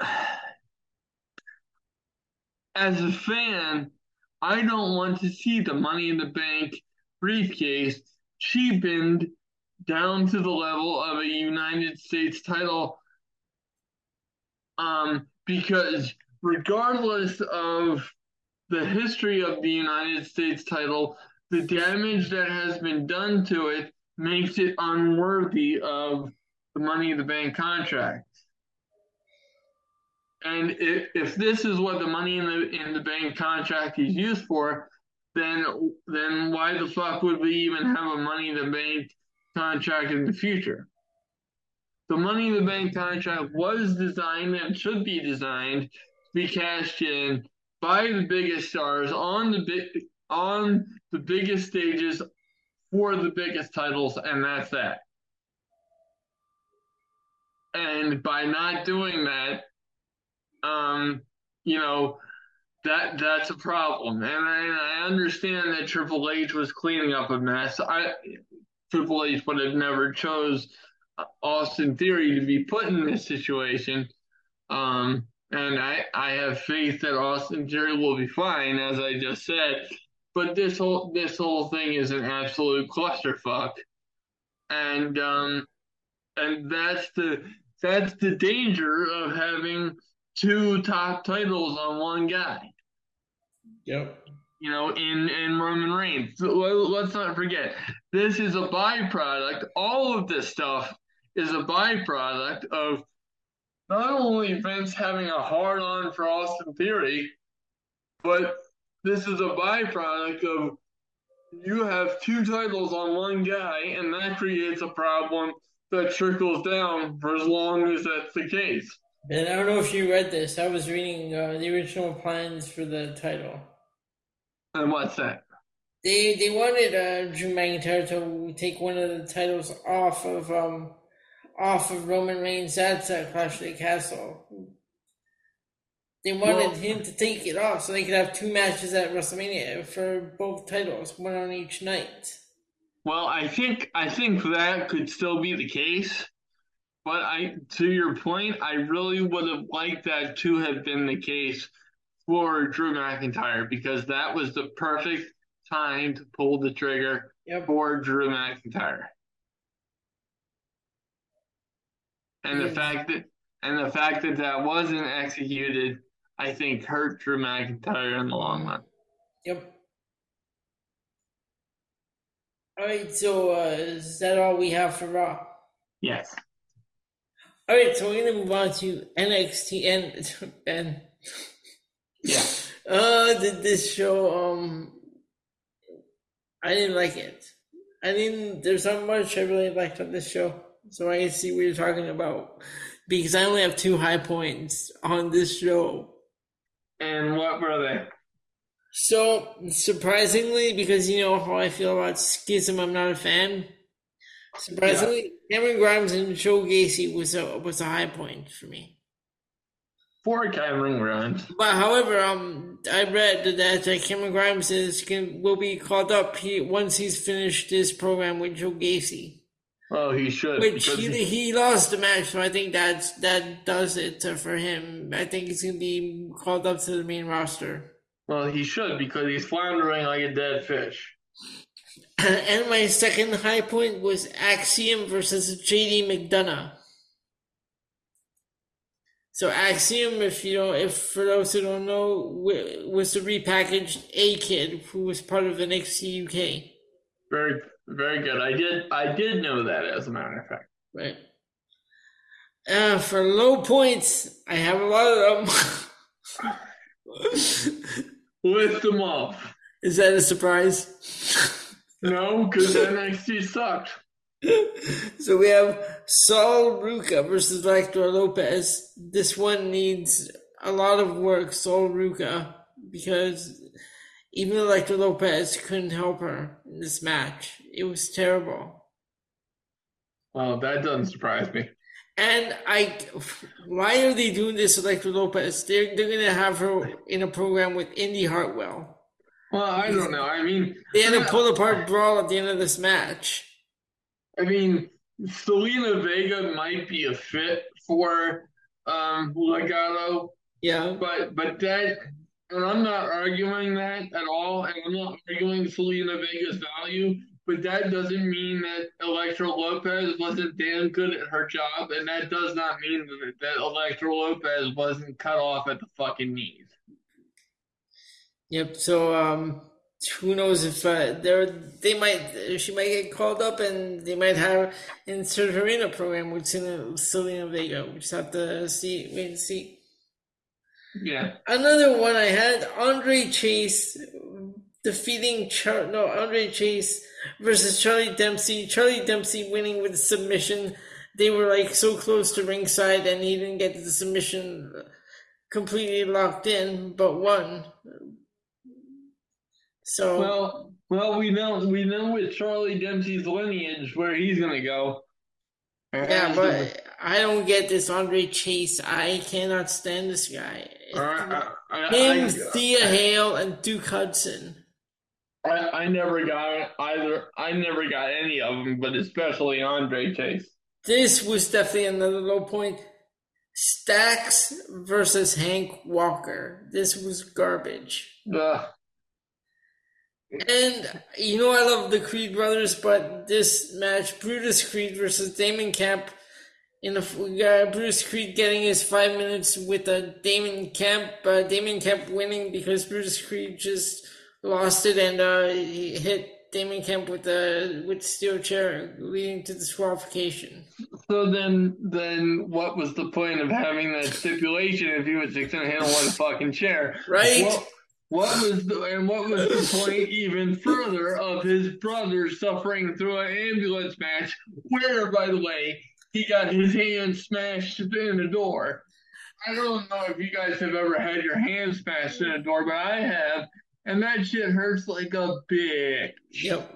Speaker 1: [sighs] as a fan, I don't want to see the Money in the Bank briefcase cheapened down to the level of a United States title. Um, because regardless of the history of the United States title, the damage that has been done to it makes it unworthy of the Money in the Bank contract. And if, if this is what the Money in the in the Bank contract is used for, then then why the fuck would we even have a Money in the Bank contract in the future? The Money in the Bank contract was designed and should be designed to be cashed in by the biggest stars on the big on the biggest stages for the biggest titles, and that's that. And by not doing that, um, you know, that that's a problem. And I, I understand that Triple H was cleaning up a mess. I Triple H would have never chose Austin Theory to be put in this situation. Um, and I, I have faith that Austin Theory will be fine, as I just said. But this whole this whole thing is an absolute clusterfuck, and um, and that's the that's the danger of having two top titles on one guy.
Speaker 2: Yep.
Speaker 1: You know, in in Roman Reigns. Let's not forget, this is a byproduct. All of this stuff is a byproduct of not only Vince having a hard on for Austin Theory, but this is a byproduct of you have two titles on one guy, and that creates a problem that trickles down for as long as that's the case.
Speaker 2: And I don't know if you read this. I was reading uh, the original plans for the title.
Speaker 1: And what's that?
Speaker 2: They they wanted uh, Drew McIntyre to take one of the titles off of um off of Roman Reigns at uh, Clash of the Castle. They wanted well, him to take it off so they could have two matches at WrestleMania for both titles, one on each night.
Speaker 1: Well, I think I think that could still be the case, but I to your point, I really would have liked that to have been the case for Drew McIntyre because that was the perfect time to pull the trigger yep. for Drew McIntyre. And the fact that and the fact that that wasn't executed, I think, hurt Drew McIntyre in the long run.
Speaker 2: Yep. All right, so uh, is that all we have for Raw?
Speaker 1: Yes.
Speaker 2: All right, so we're gonna move on to NXT and Ben.
Speaker 1: Yeah. [laughs]
Speaker 2: Uh, did this show? Um, I didn't like it. I didn't. There's not much I really liked on this show so I can see what you're talking about. Because I only have two high points on this show.
Speaker 1: And what were they?
Speaker 2: So surprisingly, because you know how I feel about Schism, I'm not a fan. Surprisingly, yeah. Cameron Grimes and Joe Gacy was a was a high point for me.
Speaker 1: For Cameron Grimes.
Speaker 2: But however, um, I read that uh, Cameron Grimes is can will be called up he, once he's finished this program with Joe Gacy.
Speaker 1: Oh, he should.
Speaker 2: Which he, he lost the match, so I think that's that does it for him. I think he's gonna be called up to the main roster.
Speaker 1: Well, he should because he's floundering like a dead fish. [clears throat]
Speaker 2: And my second high point was Axiom versus JD McDonagh. So Axiom, if you know, if for those who don't know, was the repackaged A Kid who was part of NXT UK.
Speaker 1: Very very good. I did I did know that as a matter of fact.
Speaker 2: Right. Uh, for low points, I have a lot of
Speaker 1: them. [laughs] List them off.
Speaker 2: Is that a surprise?
Speaker 1: no, because NXT sucked. [laughs]
Speaker 2: so we have Sol Ruca versus Victor Lopez. This one needs a lot of work, Sol Ruca, because even Elektra Lopez couldn't help her in this match. It was terrible.
Speaker 1: Well, that doesn't surprise me.
Speaker 2: And I, why are they doing this, Elektra Lopez? They're they're gonna have her in a program with Indy Hartwell.
Speaker 1: Well, I don't know. I mean,
Speaker 2: they had a pull apart brawl at the end of this match.
Speaker 1: I mean, Zelina Vega might be a fit for um, Legado.
Speaker 2: Yeah,
Speaker 1: but but that and I'm not arguing that at all, and I'm not arguing Zelina Vega's value, but that doesn't mean that Elektra Lopez wasn't damn good at her job, and that does not mean that, that Elektra Lopez wasn't cut off at the fucking knees.
Speaker 2: Yep. So um, who knows if uh, they they might she might get called up and they might have insert her in a program with Zelina Vega. We just have to see wait and see.
Speaker 1: Yeah.
Speaker 2: Another one I had Andre Chase defeating Char- no Andre Chase versus Charlie Dempsey. Charlie Dempsey winning with submission. They were like so close to ringside, and he didn't get the submission completely locked in, but won. So
Speaker 1: well, well, we know we know with Charlie Dempsey's lineage where he's gonna go.
Speaker 2: Yeah, but I don't get this Andre Chase. I cannot stand this guy.
Speaker 1: Uh, I,
Speaker 2: Him, I, Thea Hail, and Duke Hudson.
Speaker 1: I, I never got either. I never got any of them, but especially Andre Chase.
Speaker 2: This was definitely another low point. Stacks versus Hank Walker. This was garbage.
Speaker 1: Ugh.
Speaker 2: And you know I love the Creed brothers, but this match, Brutus Creed versus Damon Kemp, in the we got Brutus Creed getting his five minutes with a Damon Kemp, uh, Damon Kemp winning because Brutus Creed just lost it and uh, he hit Damon Kemp with the with steel chair, leading to disqualification.
Speaker 1: So then, then what was the point of having that stipulation if he was just gonna hit one a fucking chair?
Speaker 2: Right.
Speaker 1: Well, what was the and what was the point even further of his brother suffering through an ambulance match where by the way he got his hand smashed in the door. I don't know if you guys have ever had your hand smashed in a door, but I have, and that shit hurts like a bitch.
Speaker 2: Yep.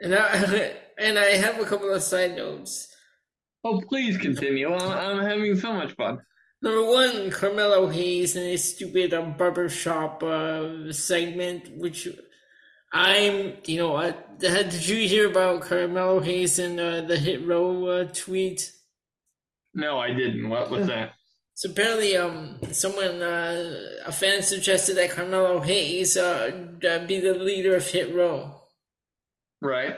Speaker 2: And I [laughs] and I have a couple of side notes.
Speaker 1: Oh, please continue. I'm, I'm having so much fun.
Speaker 2: Number one, Carmelo Hayes and his stupid um, barbershop uh, segment, which I'm, you know, uh, did you hear about Carmelo Hayes and uh, the Hit Row uh, tweet?
Speaker 1: No, I didn't. What was that?
Speaker 2: So apparently, um, someone, uh, a fan suggested that Carmelo Hayes uh, be the leader of Hit Row.
Speaker 1: Right.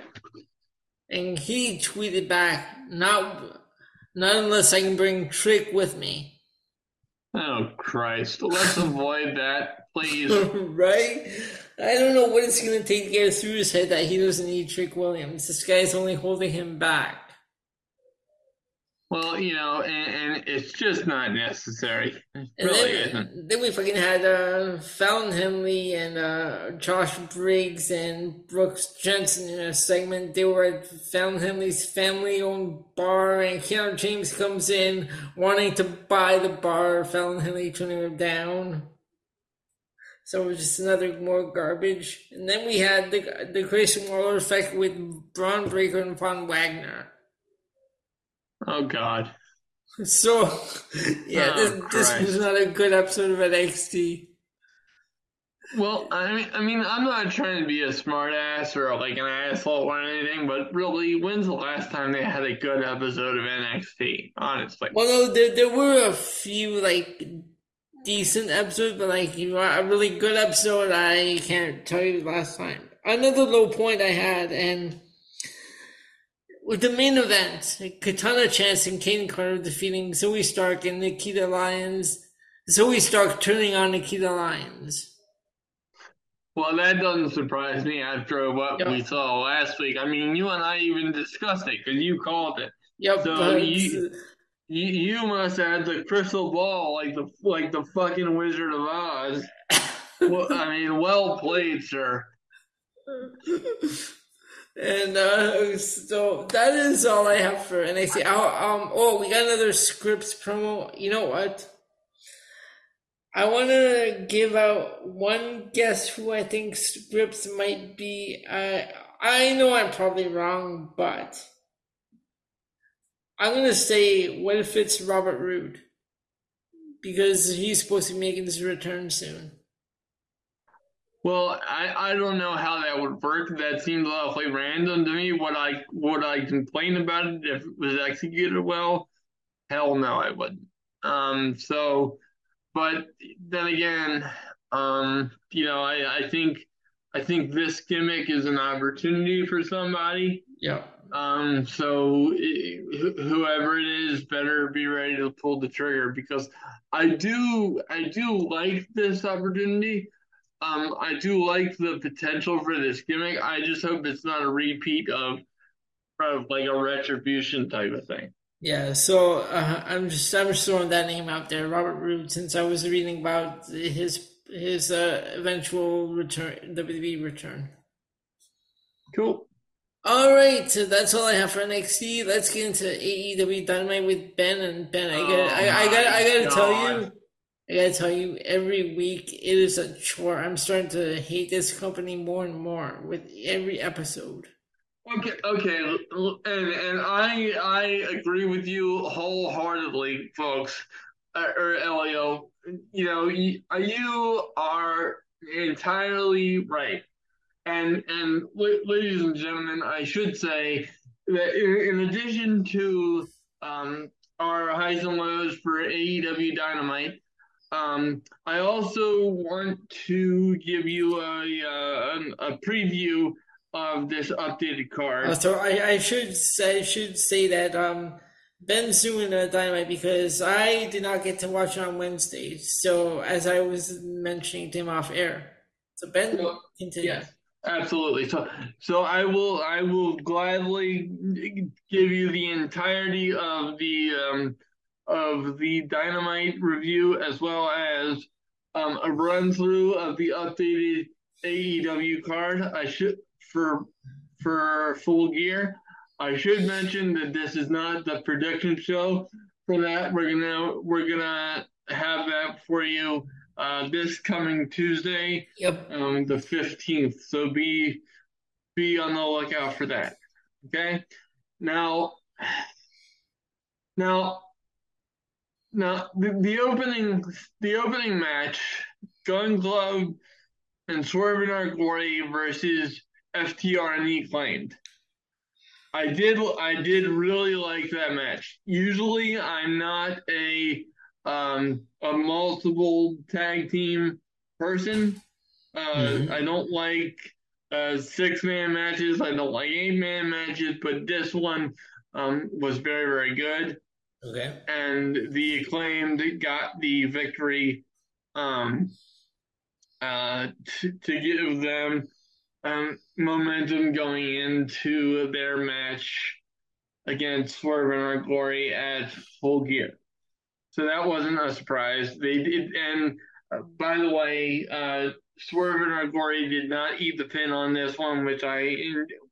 Speaker 2: And he tweeted back, "Not, not unless I can bring Trick with me."
Speaker 1: Oh Christ! Let's avoid that, please. [laughs]
Speaker 2: right? I don't know what it's going to take to get through his head that he doesn't need Trick Williams. This guy's only holding him back.
Speaker 1: Well, you know, and, and it's just not necessary. It really
Speaker 2: then,
Speaker 1: isn't.
Speaker 2: Then we fucking had uh, Fallon Henley and uh, Josh Briggs and Brooks Jensen in a segment. They were at Fallon Henley's family-owned bar, and Kiana James comes in wanting to buy the bar. Fallon Henley turning him down. So it was just another more garbage. And then we had the the Grayson Waller effect with Bron Breakker and Von Wagner.
Speaker 1: Oh God.
Speaker 2: So yeah, oh, this this was not a good episode of NXT.
Speaker 1: Well, I mean, I mean, I'm not trying to be a smartass or like an asshole or anything, but really, when's the last time they had a good episode of NXT? Honestly.
Speaker 2: Well, no, there there were a few like decent episodes, but like you know, a really good episode, I can't tell you the last time. Another low point I had, and with the main event, Katana Chance and Kayden Carter defeating Zoey Stark and Nikita Lyons. Zoey Stark turning on Nikita Lyons.
Speaker 1: Well, that doesn't surprise me after what yep. we saw last week. I mean, you and I even discussed it because you called it.
Speaker 2: Yep.
Speaker 1: So you, uh, you, you must have the crystal ball like the like the fucking Wizard of Oz. [laughs] well, I mean, well played, sir. [laughs]
Speaker 2: And uh, so that is all I have for NXT. I'll, um, oh, we got another Scrypts promo. You know what? I want to give out one guess who I think Scrypts might be. Uh, I know I'm probably wrong, but I'm gonna say what if it's Robert Roode because he's supposed to be making his return soon.
Speaker 1: Well, I, I don't know how that would work. That seems awfully random to me. Would I would I complain about it if it was executed well? Hell no, I wouldn't. Um, so, but then again, um, you know, I, I think I think this gimmick is an opportunity for somebody.
Speaker 2: Yeah.
Speaker 1: Um, so it, whoever it is better be ready to pull the trigger because I do I do like this opportunity. Um, I do like the potential for this gimmick. I just hope it's not a repeat of of like a retribution type of thing.
Speaker 2: Yeah, so uh, I'm just I'm just throwing that name out there, Robert Roode, since I was reading about his his uh, eventual return WWE return.
Speaker 1: Cool.
Speaker 2: All right, so that's all I have for NXT. Let's get into AEW Dynamite with Ben and Ben. I got, oh I, I got, I got to tell you, I got to tell you, every week it is a chore. I'm starting to hate this company more and more with every episode.
Speaker 1: Okay, okay, and and I I agree with you wholeheartedly, folks. Uh, or Elio, you know, you, you are entirely right and and ladies and gentlemen, I should say that in, in addition to um, our highs and lows for AEW Dynamite, um, I also want to give you a, a, a preview of this updated card.
Speaker 2: Uh, so I, I should say should say that um, Ben's doing a dynamite because I did not get to watch it on Wednesday. So as I was mentioning to him off air, so Ben, well, continue.
Speaker 1: Yes. Absolutely. So, so I will, I will gladly give you the entirety of the um, of the dynamite review as well as um, a run through of the updated AEW card. I should for for full gear. I should mention that this is not the prediction show. For that, we're gonna we're gonna have that for you uh, this coming Tuesday,
Speaker 2: yep,
Speaker 1: um, the fifteenth. So be be on the lookout for that. Okay. Now, [sighs] now, now the, the opening the opening match, Gunn Club and Swerve In Our Glory versus FTR and E claimed. I did I did really like that match. Usually I'm not a um, a multiple tag team person. Uh, mm-hmm. I don't like uh, six man matches. I don't like eight man matches, but this one um, was very, very good.
Speaker 2: Okay.
Speaker 1: And the acclaimed got the victory um, uh, to, to give them um, momentum going into their match against Swerve and Our Glory at full gear. So that wasn't a surprise. They did, and uh, by the way, uh, Swerve and Our Glory did not eat the pin on this one, which I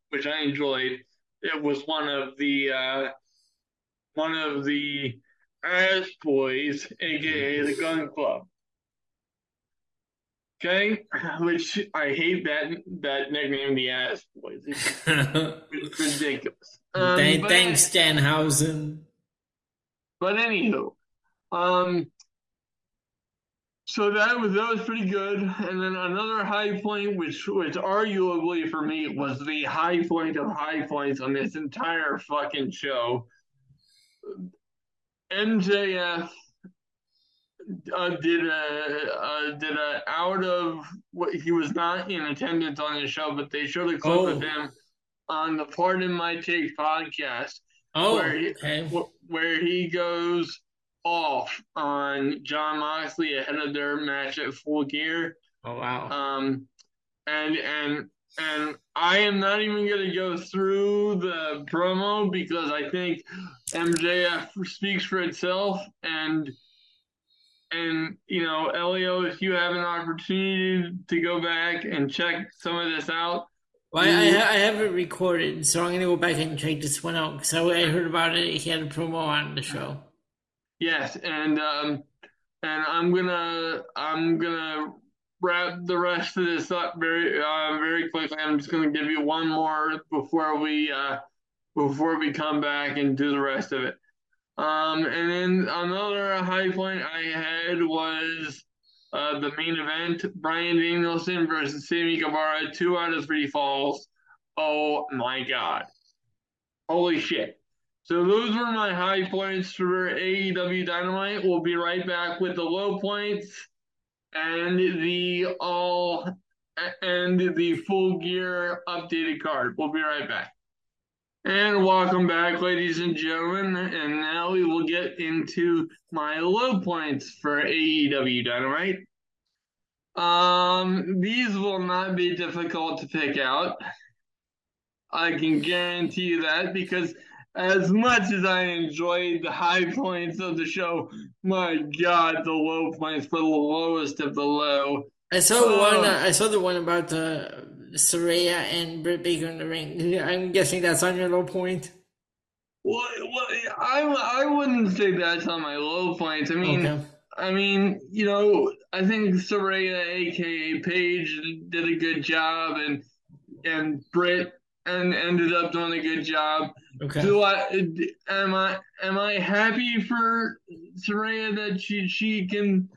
Speaker 1: which I enjoyed. It was one of the uh, one of the Ass Boys, aka the Gunn Club. Okay, which I hate that that nickname, the Ass Boys. It's, [laughs] ridiculous.
Speaker 2: Um, Thanks, Danhausen.
Speaker 1: But anywho, um, so that was that was pretty good. And then another high point, which which arguably for me was the high point of high points on this entire fucking show. MJF uh, did a uh, did a out of what he was not in attendance on the show, but they showed a clip oh. of him on the Pardon My Take podcast.
Speaker 2: Oh,
Speaker 1: where he,
Speaker 2: okay.
Speaker 1: where he goes off on Jon Moxley ahead of their match at Full Gear.
Speaker 2: Oh wow!
Speaker 1: Um, and and and I am not even going to go through the promo because I think MJF speaks for itself. And and you know, Elio, if you have an opportunity to go back and check some of this out.
Speaker 2: Well, I, I, have it recorded, so I'm going to go back and check this one out because I heard about it. He had a promo on the show.
Speaker 1: Yes, and um, and I'm gonna I'm gonna wrap the rest of this up very uh, very quickly. I'm just gonna give you one more before we uh, before we come back and do the rest of it. Um, and then another high point I had was uh, the main event: Bryan Danielson versus Sammy Guevara, two out of three falls. Oh my god! Holy shit! So those were my high points for AEW Dynamite. We'll be right back with the low points and the all and the full gear updated card. We'll be right back. And welcome back, ladies and gentlemen. And now we will get into my low points for AEW Dynamite. Um, these will not be difficult to pick out. I can guarantee you that because as much as I enjoyed the high points of the show, my God, the low points were the lowest of the low.
Speaker 2: I saw uh, one. Uh, I saw the one about uh, Saraya and Britt Baker in the ring. I'm guessing that's on your low point.
Speaker 1: Well, well I I wouldn't say that's on my low points. I mean, okay. I mean, you know, I think Saraya, aka Paige, did a good job, and and Britt and ended up doing a good job. Okay. Do I am I am I happy for Saraya that she she can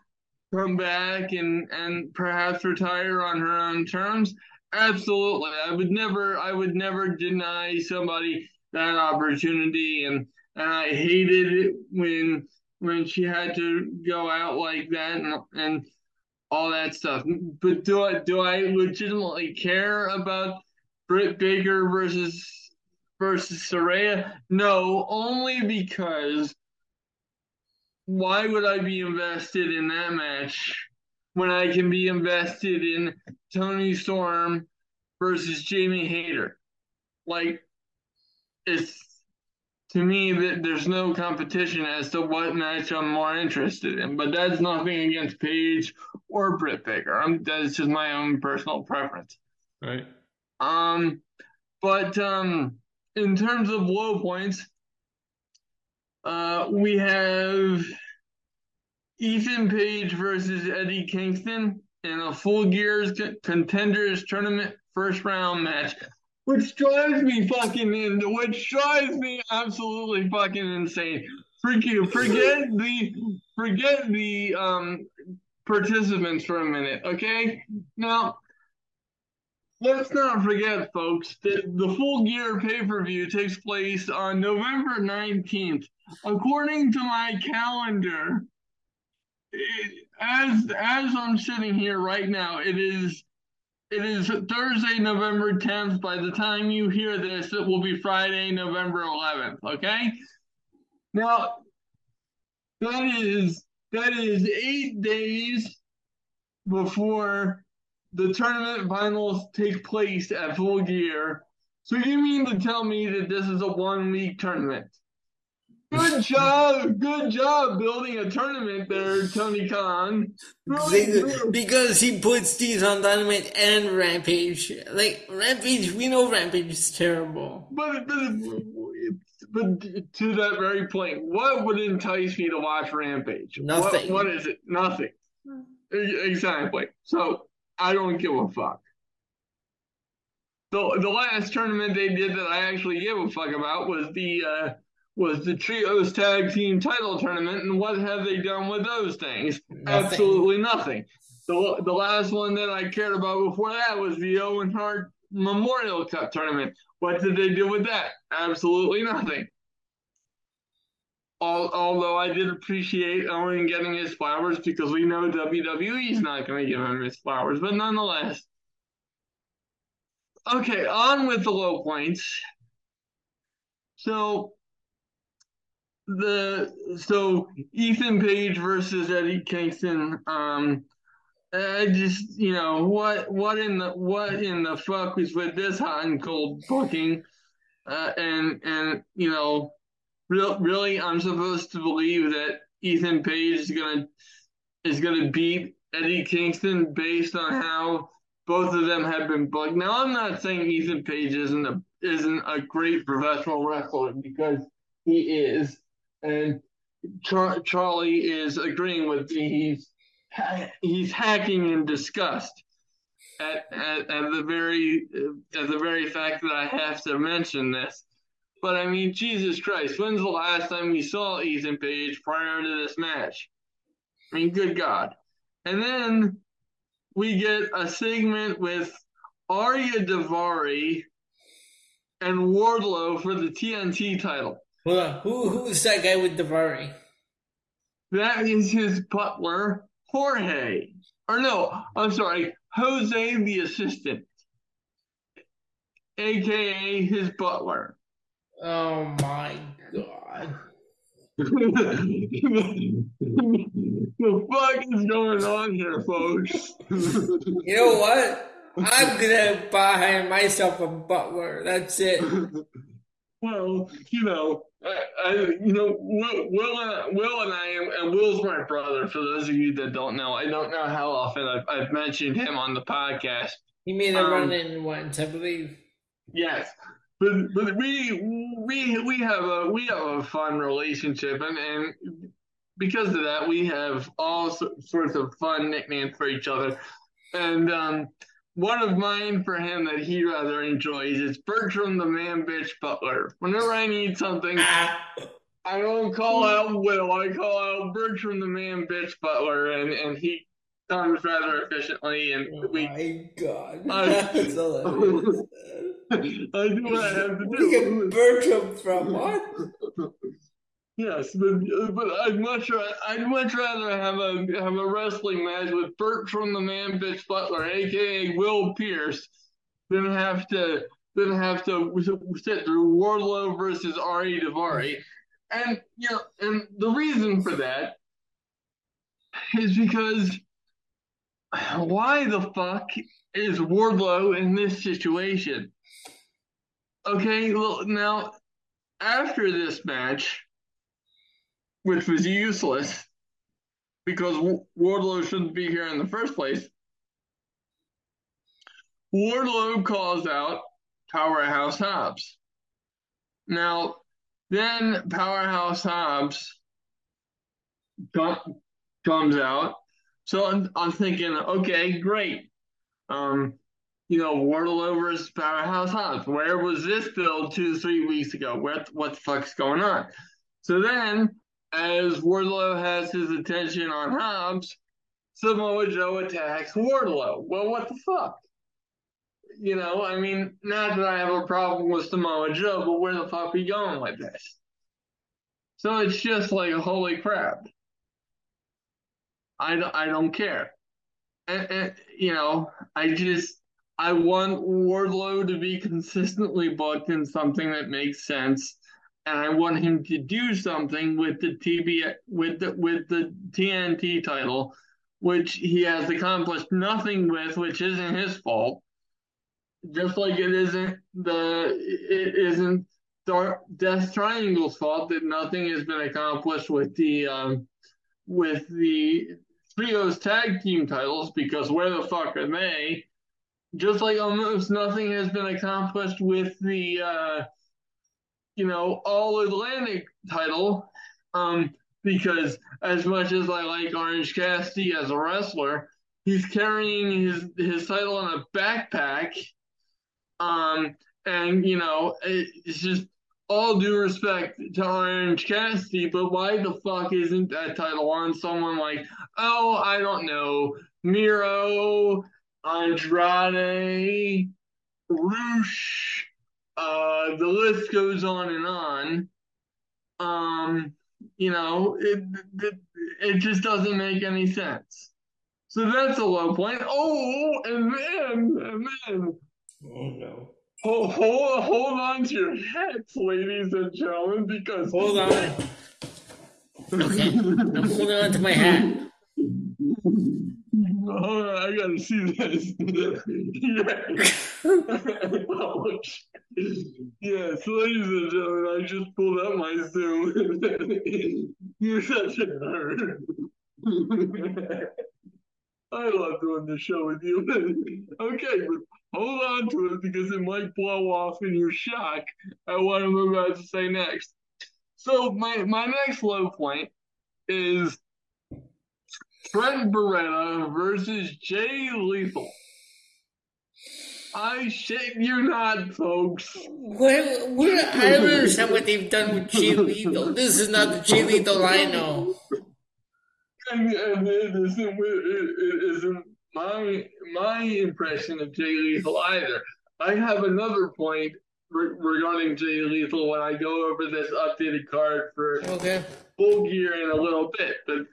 Speaker 1: come back and and perhaps retire on her own terms? Absolutely. I would never I would never deny somebody that opportunity and and I hated it when when she had to go out like that and and all that stuff. But do I do I legitimately care about Britt Baker versus versus Saraya? No, only because why would I be invested in that match when I can be invested in Toni Storm versus Jamie Hayter? Like, it's to me that there's no competition as to what match I'm more interested in. But that's nothing against Paige or Britt Baker. I'm, that's just my own personal preference.
Speaker 2: Right.
Speaker 1: Um, but um, in terms of low points, uh, we have Ethan Page versus Eddie Kingston in a full gears contenders tournament first round match, which drives me fucking in, which drives me absolutely fucking insane. Forget, forget the, forget the um participants for a minute, okay? Now, let's not forget, folks, that the full gear pay per view takes place on November 19th. According to my calendar, it, as as I'm sitting here right now, it is it is Thursday, November 10th. By the time you hear this, it will be Friday, November 11th. Okay. Now, that is that is eight days before the tournament finals take place at full gear. So you mean to tell me that this is a one week tournament? Good job, good job building a tournament there, Tony Khan.
Speaker 2: because he puts these on Dynamite and Rampage. Like Rampage, we know Rampage is terrible.
Speaker 1: But, but but to that very point, what would entice me to watch Rampage?
Speaker 2: Nothing.
Speaker 1: what, what is it? Nothing. Exactly. So I don't give a fuck. The the last tournament they did that I actually give a fuck about was the uh, was the trios tag team title tournament, and what have they done with those things? Nothing. Absolutely nothing. The the last one that I cared about before that was the Owen Hart Memorial Cup tournament. What did they do with that? Absolutely nothing. Although I did appreciate Owen getting his flowers because we know WWE is not going to give him his flowers, but nonetheless. Okay, on with the low points. So the so Ethan Page versus Eddie Kingston. Um, I just you know what what in the what in the fuck was with this hot and cold booking, uh, and and you know real, really, I'm supposed to believe that Ethan Page is gonna is gonna beat Eddie Kingston based on how both of them have been booked. Now, I'm not saying Ethan Page isn't a isn't a great professional wrestler because he is, and Char- Charlie is agreeing with me. He's he's hacking in disgust at, at, at the very at the very fact that I have to mention this. But I mean, Jesus Christ, when's the last time we saw Ethan Page prior to this match? I mean, good God. And then we get a segment with Arya Daivari and Wardlow for the TNT title.
Speaker 2: Hold on. Who, who's that guy with Daivari?
Speaker 1: That is his butler, Jorge. or no, I'm sorry, Jose the assistant, aka his butler.
Speaker 2: Oh my god.
Speaker 1: the fuck is going on here, folks?
Speaker 2: you know what? I'm gonna buy myself a butler. That's it.
Speaker 1: Well, you know, I, I you know, Will, Will, and, Will and I, and Will's my brother. For those of you that don't know, I don't know how often I've, I've mentioned him on the podcast.
Speaker 2: He made a um, run in once, I believe.
Speaker 1: Yes, but but we we we have a we have a fun relationship, and and because of that, we have all sorts of fun nicknames for each other, and um, one of mine for him that he rather enjoys is Bertram the Man Bitch Butler. Whenever I need something, I don't call out Will, I call out Bertram the Man Bitch Butler, and and he comes rather efficiently, and
Speaker 2: oh
Speaker 1: we.
Speaker 2: My God, I, [laughs] that's hilarious.
Speaker 1: I do what I have to
Speaker 2: do. You get Bertram from what?
Speaker 1: Yes, but, but I'd much I'd much rather have a have a wrestling match with Bertram the Man Bitch Butler, aka Will Pierce, than have to than have to sit through Wardlow versus Ari Daivari. And you know, and the reason for that is because why the fuck is Wardlow in this situation? Okay, well, now after this match, which was useless because Wardlow shouldn't be here in the first place, Wardlow calls out Powerhouse Hobbs. Now, then Powerhouse Hobbs comes out. So I'm, I'm thinking, okay, great. Um, you know, Wardlow versus Powerhouse Hobbs. Where was this build two, three weeks ago? What what the fuck's going on? So then, as Wardlow has his attention on Hobbs, Samoa Joe attacks Wardlow. Well, what the fuck? You know, I mean, not that I have a problem with Samoa Joe, but where the fuck are we going with this? So it's just like, holy crap. I, don't, I don't care. And, and, you know, I just, I want Wardlow to be consistently booked in something that makes sense, and I want him to do something with the TB with the with the TNT title, which he has accomplished nothing with, which isn't his fault. Just like it isn't the it isn't Death Triangle's fault that nothing has been accomplished with the um, with the trios tag team titles because where the fuck are they? just like almost nothing has been accomplished with the uh, you know all Atlantic title um, because as much as I like Orange Cassidy as a wrestler, he's carrying his his title in a backpack. Um, and you know it, it's just all due respect to Orange Cassidy, but why the fuck isn't that title on someone like oh I don't know Miro Andrade, Rush, uh, the list goes on and on. Um, you know, it, it, it just doesn't make any sense. So that's a low point. Oh, and then, and then.
Speaker 2: Oh no.
Speaker 1: Hold, hold, hold on to your hats, ladies and gentlemen, because.
Speaker 2: Hold on. [laughs] okay. I'm holding on to my hat.
Speaker 1: Hold on, I gotta see this. [laughs] yes, ladies and gentlemen, I just pulled out my Zoom. [laughs] You're such a nerd. I love doing the show with you. okay, but hold on to it because it might blow off in your shock at what I'm about to say next. So my my next low point is Trent Beretta versus Jay Lethal. I shit you not, folks.
Speaker 2: What, what, I don't understand what they've done with Jay Lethal. This is not the Jay Lethal I know.
Speaker 1: And, and it, isn't, it, it isn't my my impression of Jay Lethal either. I have another point re- regarding Jay Lethal when I go over this updated card for
Speaker 2: okay.
Speaker 1: full gear in a little bit, but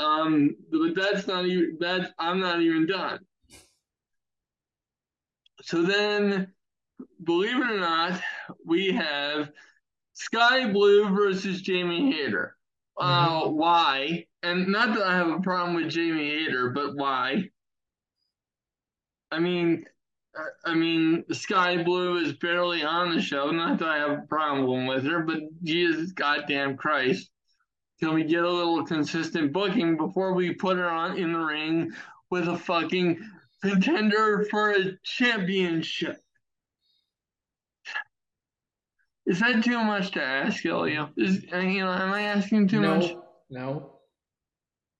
Speaker 1: Um, but that's not even that I'm not even done. So then, believe it or not, we have Sky Blue versus Jamie Hayter. Uh, mm-hmm. why? And not that I have a problem with Jamie Hayter, but why? I mean, I mean, Sky Blue is barely on the show. Not that I have a problem with her, but Jesus goddamn Christ. Can we get a little consistent booking before we put her on in the ring with a fucking contender for a championship? Is that too much to ask, Elio? Is uh, you know, am I asking too
Speaker 2: no,
Speaker 1: much?
Speaker 2: No.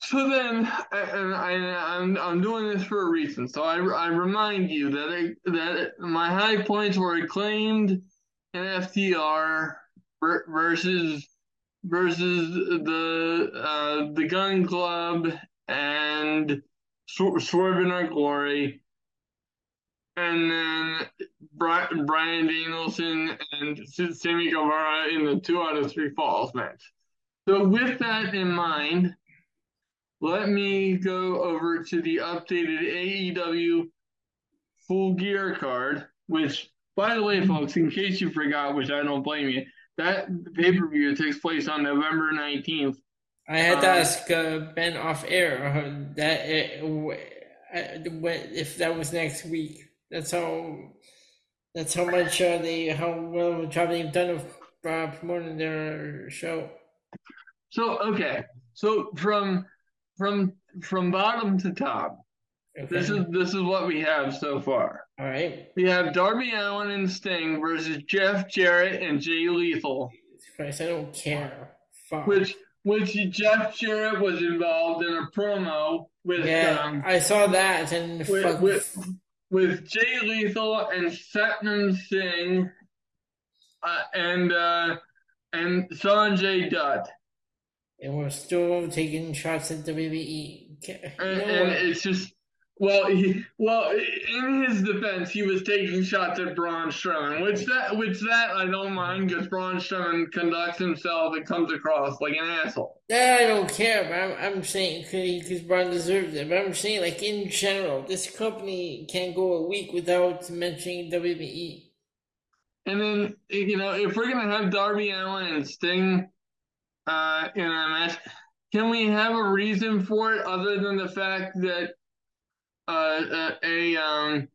Speaker 1: So then, and I, I'm I'm doing this for a reason. So I, I remind you that I, that my high points were acclaimed in FTR versus versus the uh, the Gunn Club and Swerve in Our Glory, and then Bryan Danielson and Sammy Guevara in the two out of three falls match. So with that in mind let me go over to the updated AEW full gear card, which, by the way, folks, in case you forgot, which I don't blame you, that pay per view takes place on November 19th.
Speaker 2: I had to uh, ask uh, Ben off air uh, that uh, if that was next week. That's how that's how much uh, they how well job they've done of uh, promoting their show.
Speaker 1: So okay, so from from from bottom to top. Okay. This is this is what we have so far.
Speaker 2: All right.
Speaker 1: We have Darby Allin and Sting versus Jeff Jarrett and Jay Lethal.
Speaker 2: Christ, I don't care.
Speaker 1: Fuck. Which which Jeff Jarrett was involved in a promo with.
Speaker 2: Yeah, um, I saw that and
Speaker 1: with, with, with Jay Lethal and Satnam Singh uh, and uh, and Sanjay Dutt
Speaker 2: and we're still taking shots at WWE.
Speaker 1: And, and it's just well, he, well, in his defense, he was taking shots at Braun Strowman, which that which that I don't mind because Braun Strowman conducts himself and comes across like an asshole.
Speaker 2: Yeah, I don't care. But I'm, I'm saying because Braun deserves it. But I'm saying like in general, this company can't go a week without mentioning WWE.
Speaker 1: And then you know if we're gonna have Darby Allin and Sting uh, in. Can we have a reason for it other than the fact that uh, uh a um?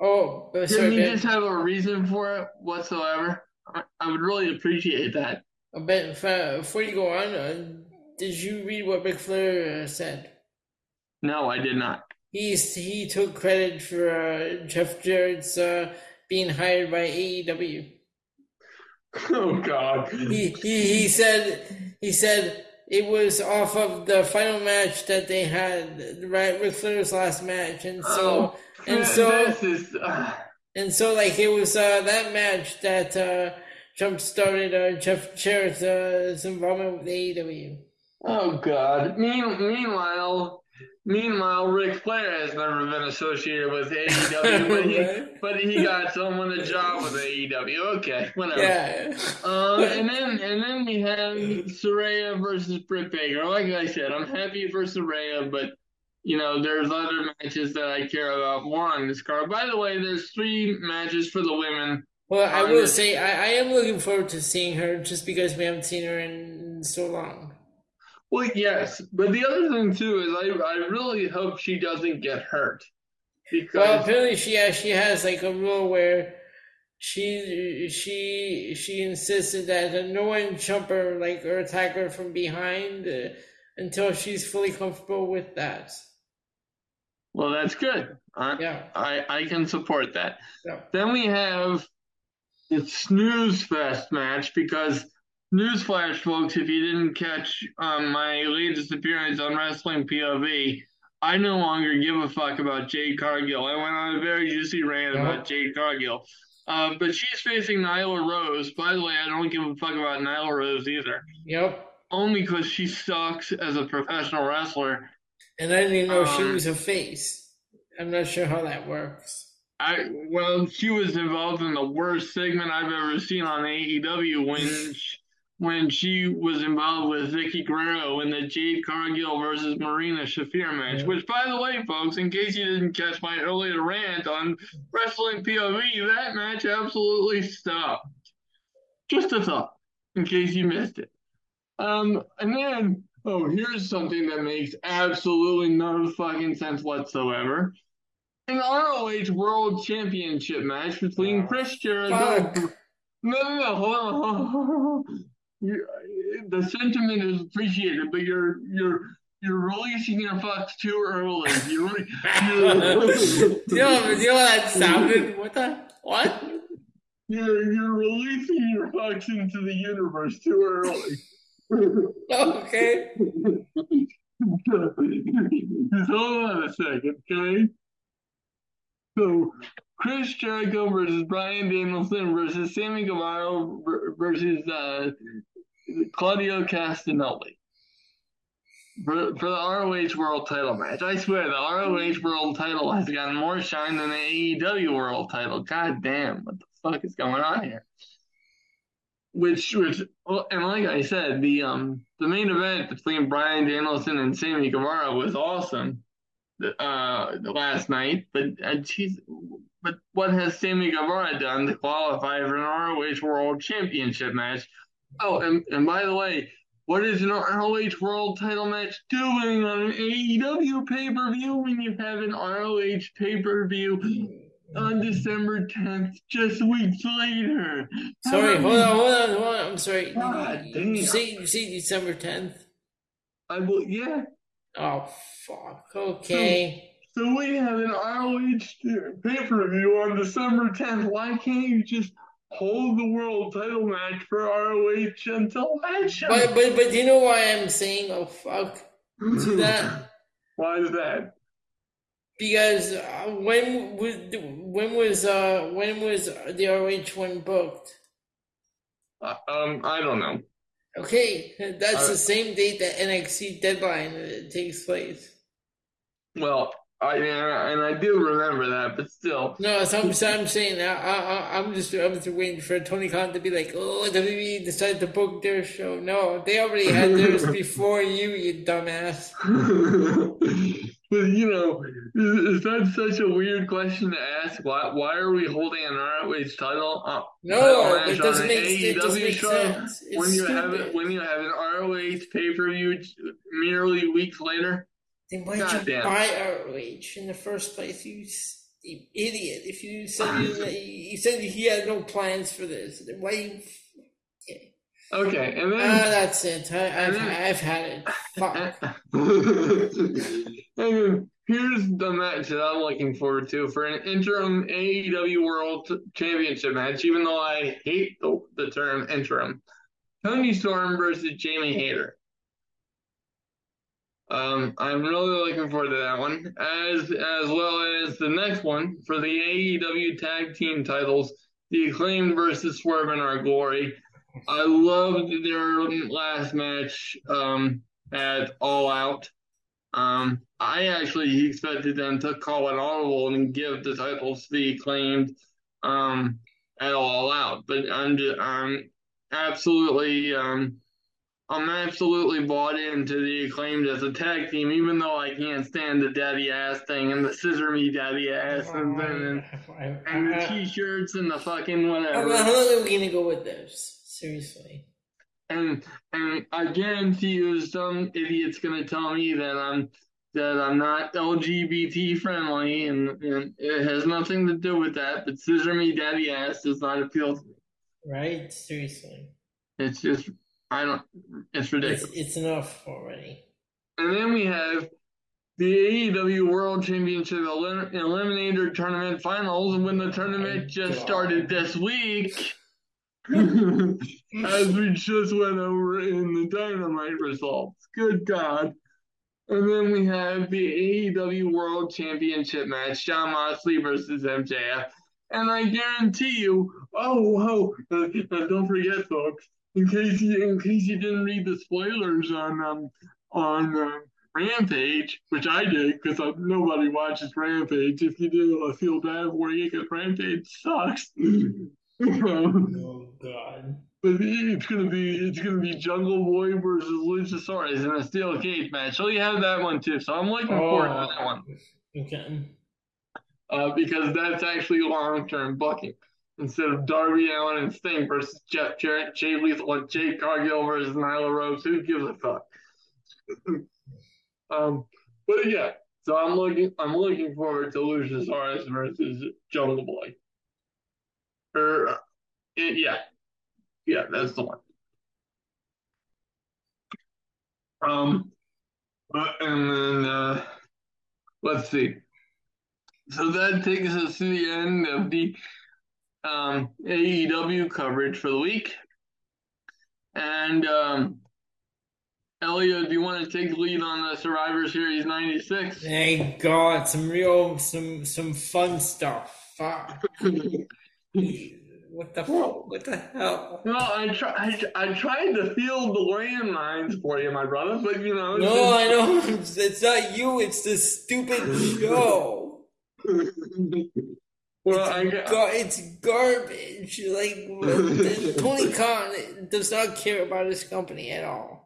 Speaker 2: Oh,
Speaker 1: uh, can we just have a reason for it whatsoever? I, I would really appreciate that.
Speaker 2: A bit before you go on, uh, did you read what Ric Flair uh, said?
Speaker 1: No, I did not.
Speaker 2: He's he took credit for uh, Jeff Jarrett's uh, being hired by AEW. [laughs]
Speaker 1: Oh God.
Speaker 2: He, he he said he said it was off of the final match that they had right with Flair's last match, and so oh, and so is, uh... and so like it was uh, that match that uh, jump started uh, Jeff Jarrett's uh, involvement with AEW.
Speaker 1: Oh God. meanwhile, Meanwhile, Ric Flair has never been associated with AEW, [laughs] but, he, but he got someone a job with AEW. Okay, whatever.
Speaker 2: Yeah.
Speaker 1: Um, and then and then we have Saraya versus Britt Baker. Like I said, I'm happy for Saraya, but you know, there's other matches that I care about more on this card. By the way, there's three matches for the women.
Speaker 2: Well, I will say I, I am looking forward to seeing her just because we haven't seen her in so long.
Speaker 1: Well, yes, but the other thing too is I I really hope she doesn't get hurt.
Speaker 2: Because well, apparently she has she has like a rule where she she she insisted that no one jump her like or attack her from behind uh, until she's fully comfortable with that.
Speaker 1: Well, that's good. I, yeah, I I can support that. Yeah. Then we have the snooze fest match because Newsflash, folks, if you didn't catch um, my latest appearance on Wrestling POV, I no longer give a fuck about Jade Cargill. I went on a very juicy rant about uh-huh. Jade Cargill. Uh, but she's facing Nyla Rose. By the way, I don't give a fuck about Nyla Rose either.
Speaker 2: Yep.
Speaker 1: Only because she sucks as a professional wrestler.
Speaker 2: And I didn't even know um, she was a face. I'm not sure how that works.
Speaker 1: I well, she was involved in the worst segment I've ever seen on AEW when she, [laughs] when she was involved with Vickie Guerrero in the Jade Cargill versus Marina Shafir match. Yeah. Which, by the way, folks, in case you didn't catch my earlier rant on wrestling POV, that match absolutely stopped. Just a thought, in case you missed it. Um, and then, oh, here's something that makes absolutely no fucking sense whatsoever. An ROH World Championship match between Chris Jericho. [laughs] No, no, no, hold on, on. The sentiment is appreciated, but you're you're you're releasing your fucks too early. You're, you're,
Speaker 2: you know, you know that sounded? What the what?
Speaker 1: You're you're releasing your fucks into the universe too early.
Speaker 2: okay.
Speaker 1: Just hold on a second, okay? So Chris Jericho versus Bryan Danielson versus Sammy Guevara versus uh, Claudio Castagnoli for, for the ROH World Title match. I swear, the ROH World Title has gotten more shine than the AEW World Title. God damn, what the fuck is going on here? Which, which, and like I said, the um the main event between Bryan Danielson and Sammy Guevara was awesome uh last night, but uh, geez, but what has Sammy Guevara done to qualify for an ROH World Championship match? Oh, and, and by the way, what is an ROH World Title match doing on an AEW pay per view when you have an ROH pay per view on December 10th, just weeks later?
Speaker 2: Sorry, hold on, hold on, hold on. I'm sorry. God, you, you say you say December 10th?
Speaker 1: I will, yeah.
Speaker 2: Oh fuck. Okay.
Speaker 1: So, so we have an ROH pay per view on December 10th. Why can't you just hold the world title match for ROH until that show?
Speaker 2: But but but you know why I'm saying oh fuck to that?
Speaker 1: why is that?
Speaker 2: Because uh, when was when was uh when was the ROH one booked?
Speaker 1: Uh, um, I don't know.
Speaker 2: Okay, that's uh, the same date that NXT deadline uh, takes place.
Speaker 1: Well, I and I do remember that, but still.
Speaker 2: No, so I'm, I'm saying I, I, I'm just I'm just waiting for Tony Khan to be like, oh, WWE decided to book their show. No, they already had theirs [laughs] before you, you dumbass. [laughs]
Speaker 1: but you know, is, is, that such a weird question to ask? Why why are we holding an ROH title? Uh,
Speaker 2: no, title it doesn't make, it doesn't make sense. It's
Speaker 1: when you
Speaker 2: stupid.
Speaker 1: have it, when you have an ROH pay per view merely weeks later.
Speaker 2: Then why did you buy outrage in the first place? You, idiot! If you said you, [laughs] you said he had no plans for this, then why? You,
Speaker 1: okay. okay, and then
Speaker 2: uh, that's it. I, have I've had it. Fuck. [laughs]
Speaker 1: and here's the match that I'm looking forward to for an interim AEW World Championship match. Even though I hate the, the term interim, Toni Storm versus Jamie Hayter. Um, I'm really looking forward to that one, as as well as the next one for the AEW Tag Team titles, the Acclaimed versus Swerve In Our Glory. I loved their last match um, at All Out. Um, I actually expected them to call it audible and give the titles to the Acclaimed um, at All Out, but I'm just, I'm absolutely um, I'm absolutely bought into the acclaimed as a tag team, even though I can't stand the daddy ass thing and the scissor me daddy ass and, and, [laughs] and the t-shirts and the fucking whatever.
Speaker 2: How long are we gonna go with this? Seriously.
Speaker 1: And and I guarantee you, some idiot's gonna tell me that I'm that I'm not LGBT friendly, and, and it has nothing to do with that. But scissor me daddy ass does not appeal to me.
Speaker 2: Right? Seriously.
Speaker 1: It's just I don't. It's ridiculous.
Speaker 2: It's, it's enough already.
Speaker 1: And then we have the AEW World Championship Elim- Eliminator Tournament Finals, when the tournament just God. started this week. [laughs] as we just went over in the Dynamite results. Good God. And then we have the AEW World Championship match, Jon Moxley versus MJF. And I guarantee you, oh, oh, uh, [laughs] uh, don't forget, folks, in case you in case you didn't read the spoilers on um on uh, Rampage, which I did because nobody watches Rampage. If you do, I feel bad for you because Rampage sucks.
Speaker 2: oh [laughs] God.
Speaker 1: But it's gonna be it's gonna be Jungle Boy versus Luchasaurus in a steel cage match. So you have that one too. So I'm looking forward to that one.
Speaker 2: Okay.
Speaker 1: Uh, because that's actually long term booking. Instead of Darby Allin and Sting versus Jeff Jarrett, Jay Lethal, and Jade Cargill versus Nyla Rose. Who gives a fuck? [laughs] um, but yeah, so I'm looking I'm looking forward to Luchasaurus versus Jungle Boy. Or uh, yeah, yeah, that's the one. Um, uh, and then uh, let's see. So that takes us to the end of the um, AEW coverage for the week. And um, Elliot, do you want to take the lead on the Survivor Series '96?
Speaker 2: Thank God, some real, some some fun stuff. Fuck. What the fuck? What the hell?
Speaker 1: Well, I try. I, I tried to field the landmines for you, my brother, but you know.
Speaker 2: No, just... I know [laughs] it's not you. It's the stupid [laughs] show. [laughs]
Speaker 1: well,
Speaker 2: it's,
Speaker 1: I got...
Speaker 2: gar- it's garbage. Like [laughs] Tony Khan does not care about his company at all.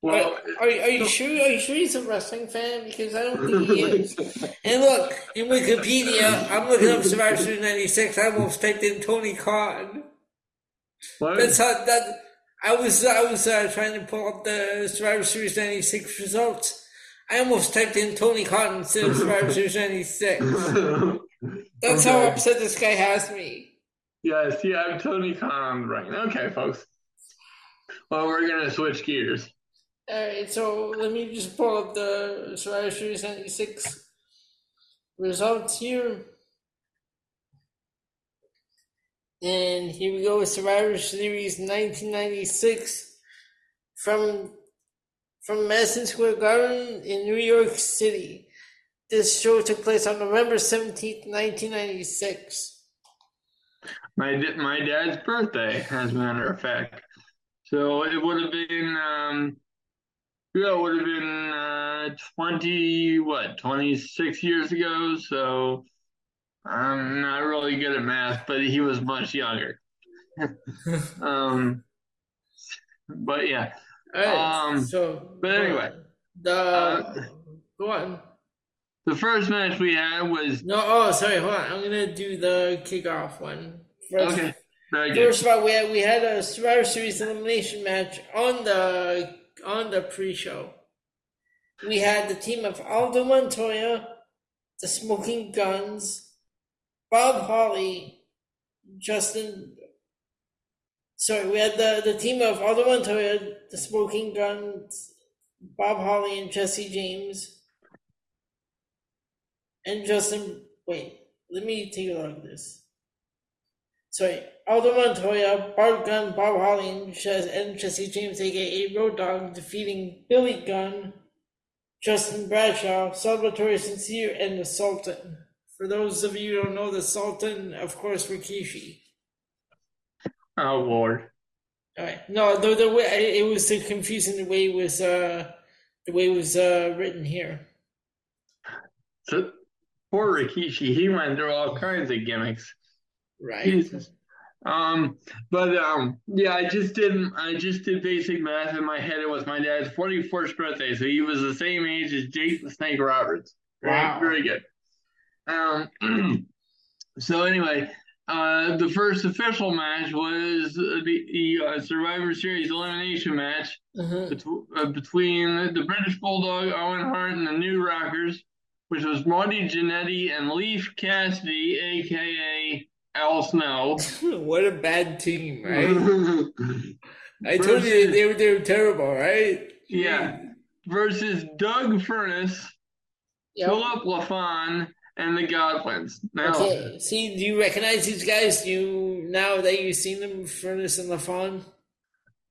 Speaker 2: Well, are, are, are, you sure? Are you sure he's a wrestling fan? Because I don't think he is. [laughs] and look, in Wikipedia, I'm looking up Survivor Series '96. I almost typed in Tony Khan. What? That's how that. I was I was uh, trying to pull up the Survivor Series '96 results. I almost typed in Tony Khan instead of Survivor Series '96. [laughs] That's okay. how upset this guy has me.
Speaker 1: Yes, yeah, I'm Tony Khan on the brain. Okay, folks. Well, we're gonna switch gears.
Speaker 2: Alright, so let me just pull up the Survivor Series 96 results here. And here we go with Survivor Series 1996 from from Madison Square Garden in New York City. This show took place on November 17th, 1996.
Speaker 1: My, my dad's birthday, as a matter of fact. So it would have been um, yeah, it would have been uh, 20, what, 26 years ago. So I'm not really good at math, but he was much younger. [laughs] um, but yeah.
Speaker 2: um, so,
Speaker 1: but anyway.
Speaker 2: The, uh, go on.
Speaker 1: The first match we had was.
Speaker 2: No, oh, sorry, hold on. I'm going to do the kickoff one.
Speaker 1: First, okay. Very good.
Speaker 2: First of all, we had, we had a Survivor Series elimination match on the on the pre-show. We had the team of Aldo Montoya, the Smoking Guns, Bob Holly, Justin. Sorry, we had the, the team of Aldo Montoya, the Smoking Guns, Bob Holly, and Jesse James. And Justin. Wait, let me take a look at this. Sorry, Aldo Montoya, Bart Gunn, Bob Holly, and Jesse James, aka Road Dog, defeating Billy Gunn, Justin Bradshaw, Salvatore Sincere, and the Sultan. For those of you who don't know the Sultan, of course, Rikishi.
Speaker 1: Oh Lord.
Speaker 2: All right. No, the, the way it was too confusing the way it was uh the way it was uh written here.
Speaker 1: So poor Rikishi, he went through all kinds of gimmicks.
Speaker 2: Right. Jesus.
Speaker 1: Um, but um, yeah, I just did I just did basic math in my head. It was my dad's forty first birthday, so he was the same age as Jake the Snake Roberts.
Speaker 2: Wow,
Speaker 1: very good. Um, [clears throat] so anyway, uh, the first official match was the, the uh, Survivor Series elimination match
Speaker 2: mm-hmm.
Speaker 1: bet- uh, between the British Bulldog Owen Hart and the New Rockers, which was Marty Jannetty and Leif Cassidy, aka Al Snow. [laughs]
Speaker 2: what a bad team, right? [laughs] I told you they were they were terrible, right?
Speaker 1: Yeah. Versus Doug Furnas, yep. Philip LaFon, and the Godwins. Now,
Speaker 2: okay. See, do you recognize these guys? Do you now that you've seen them, Furnas and LaFon?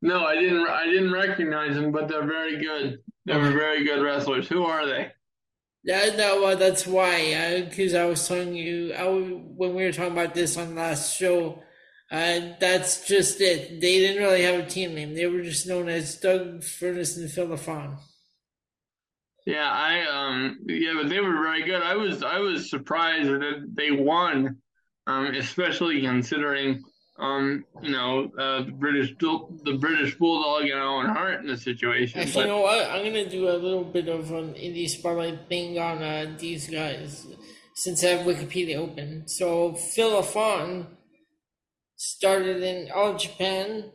Speaker 1: No, I didn't. I didn't recognize them, but they're very good. They were very good wrestlers. Who are they?
Speaker 2: Yeah, no, uh, that's why. Because uh, I was telling you, I, when we were talking about this on the last show, uh, that's just it. They didn't really have a team name. They were just known as Doug Furnas and Phil LaFon.
Speaker 1: Yeah, I um yeah, but they were very good. I was I was surprised that they won um, especially considering um, you know, uh, the British the British Bulldog and Owen Hart in the situation.
Speaker 2: Actually, but, you know what? I'm gonna do a little bit of an indie spotlight thing on uh, these guys since I have Wikipedia open. So Phil Lafon started in All Japan.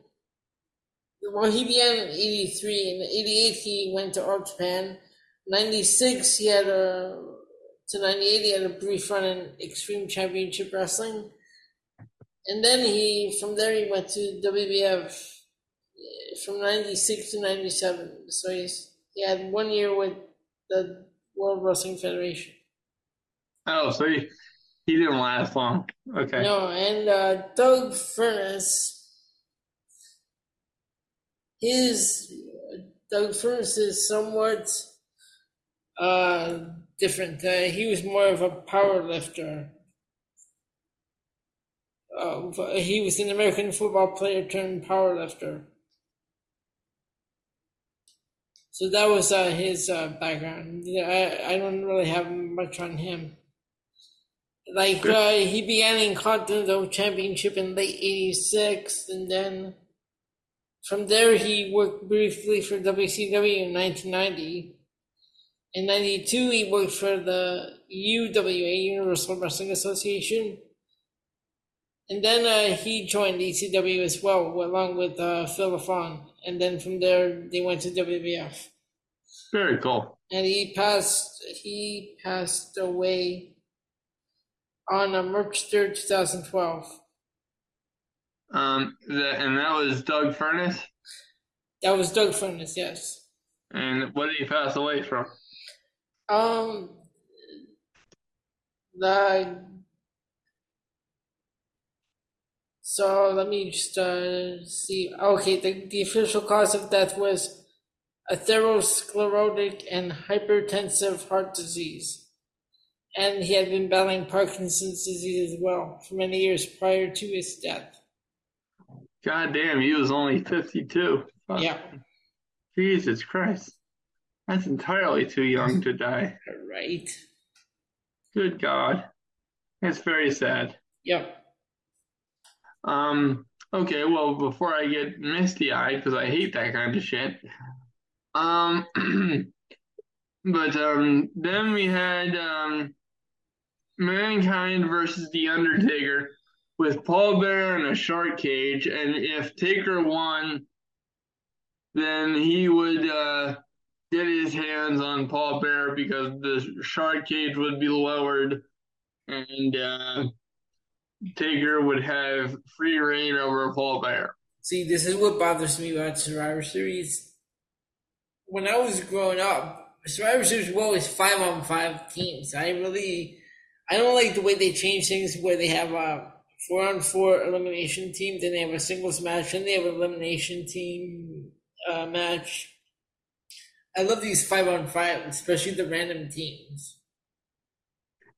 Speaker 2: Well, he began in '83. In '88, he went to All Japan. '96, he had a to '98, he had a brief run in Extreme Championship Wrestling and then he from there he went to WBF eh, from '96 to '97. So he's he had one year with the World Wrestling Federation.
Speaker 1: Oh, so he he didn't last long. Okay.
Speaker 2: No, and uh, Doug Furnas, his Doug Furnas is somewhat uh, different. Uh, he was more of a power lifter uh, he was an American football player turned powerlifter. So that was uh, his uh, background. I, I don't really have much on him. Like uh, he began in Continental Championship in late '86, and then from there he worked briefly for WCW in 1990. In '92, he worked for the UWA Universal Wrestling Association and then uh, he joined ECW as well, along with uh, Phil Lafon. And then from there, they went to WWF.
Speaker 1: Very cool.
Speaker 2: And he passed. He passed away on uh, March third, two thousand twelve.
Speaker 1: Um, the, and that was Doug Furnas.
Speaker 2: That was Doug Furnas, yes.
Speaker 1: And what did he pass away from?
Speaker 2: Um, the So let me just uh, see. Okay, the, the official cause of death was atherosclerotic and hypertensive heart disease. And he had been battling Parkinson's disease as well for many years prior to his death.
Speaker 1: God damn, he was only 52.
Speaker 2: Yeah.
Speaker 1: Jesus Christ. That's entirely too young to die. [laughs]
Speaker 2: Right.
Speaker 1: Good God. It's very sad.
Speaker 2: Yep.
Speaker 1: Um, okay, well, before I get misty eyed, because I hate that kind of shit. Um, [clears throat] but um, then we had um, Mankind versus The Undertaker with Paul Bearer in a shark cage, and if Taker won, then he would uh, get his hands on Paul Bearer because the shark cage would be lowered, and uh, Taker would have free reign over Paul Bearer.
Speaker 2: See, this is what bothers me about Survivor Series. When I was growing up, Survivor Series was always five on five teams. I really, I don't like the way they change things where they have a four on four elimination team, then they have a singles match, then they have an elimination team uh, match. I love these five on five, especially the random teams.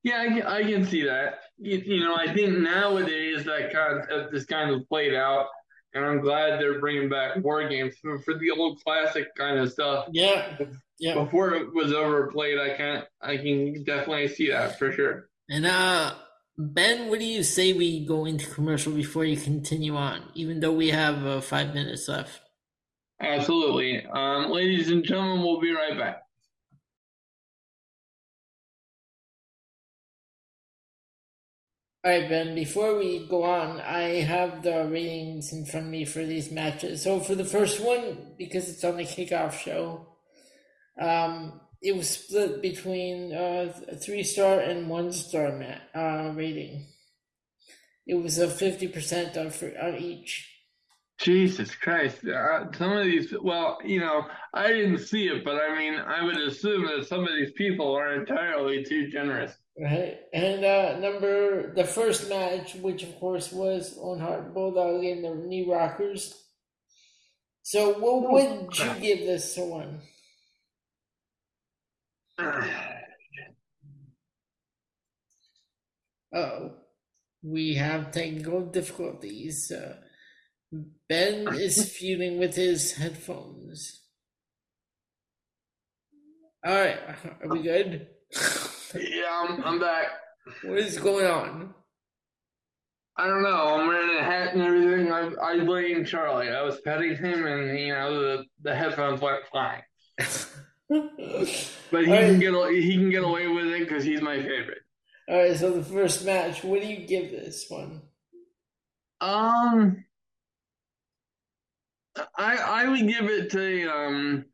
Speaker 1: Yeah, I, I can see that. You, you, know, I think nowadays that kind of this kind of played out, and I'm glad they're bringing back war games for, for the old classic kind of stuff.
Speaker 2: Yeah, yeah.
Speaker 1: Before it was overplayed, I can I can definitely see that for sure.
Speaker 2: And uh, Ben, what do you say we go into commercial before you continue on? Even though we have uh, five minutes left.
Speaker 1: Absolutely, um, ladies and gentlemen, we'll be right back.
Speaker 2: All right, Ben, before we go on, I have the ratings in front of me for these matches. So for the first one, because it's on the kickoff show, um, it was split between uh, a three star and one star ma- uh, rating. It was a 50% on, for, on each.
Speaker 1: Jesus Christ. Uh, some of these, well, you know, I didn't see it, but I mean, I would assume that some of these people are entirely too generous.
Speaker 2: Right. And uh, number the first match, which of course was on Hart Bulldog and the New Rockers. So what would you give this one? [sighs] Oh, we have technical difficulties. Uh, ben is feuding with his headphones. All right, are we good?
Speaker 1: Yeah, I'm, I'm back.
Speaker 2: What is going on?
Speaker 1: I don't know. I'm wearing a hat and everything. I I blame Charlie. I was petting him, and you know the the headphones went flying. [laughs] but he can get he can get away with it because he's my favorite.
Speaker 2: All right, so the first match, what do you give this one?
Speaker 1: Um, I I would give it to um.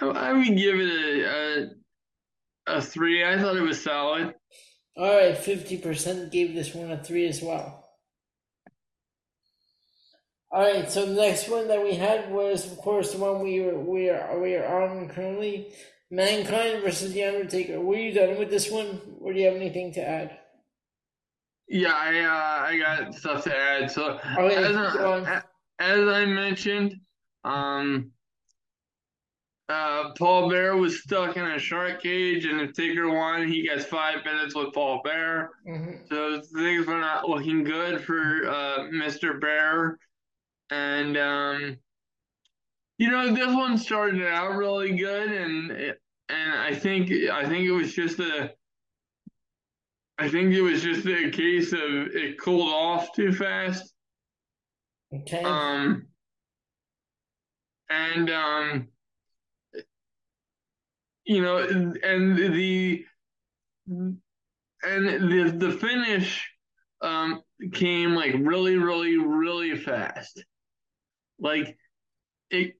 Speaker 1: I would give it a, a a three. I thought it was solid.
Speaker 2: All right, fifty percent gave this one a three as well. All right, so the next one that we had was, of course, the one we were we are we are on currently, Mankind versus The Undertaker. Were you done with this one, or do you have anything to add?
Speaker 1: Yeah, I uh, I got stuff to add. So
Speaker 2: Okay,
Speaker 1: as. I, as I mentioned, um, uh, Paul Bearer was stuck in a shark cage, and if Taker won, he gets five minutes with Paul Bearer.
Speaker 2: Mhm.
Speaker 1: So things were not looking good for uh, Mr. Bearer, and um, you know this one started out really good, and and I think I think it was just a I think it was just a case of it cooled off too fast.
Speaker 2: Okay.
Speaker 1: Um, and um, you know, and the and the the finish um came like really, really, really fast. Like it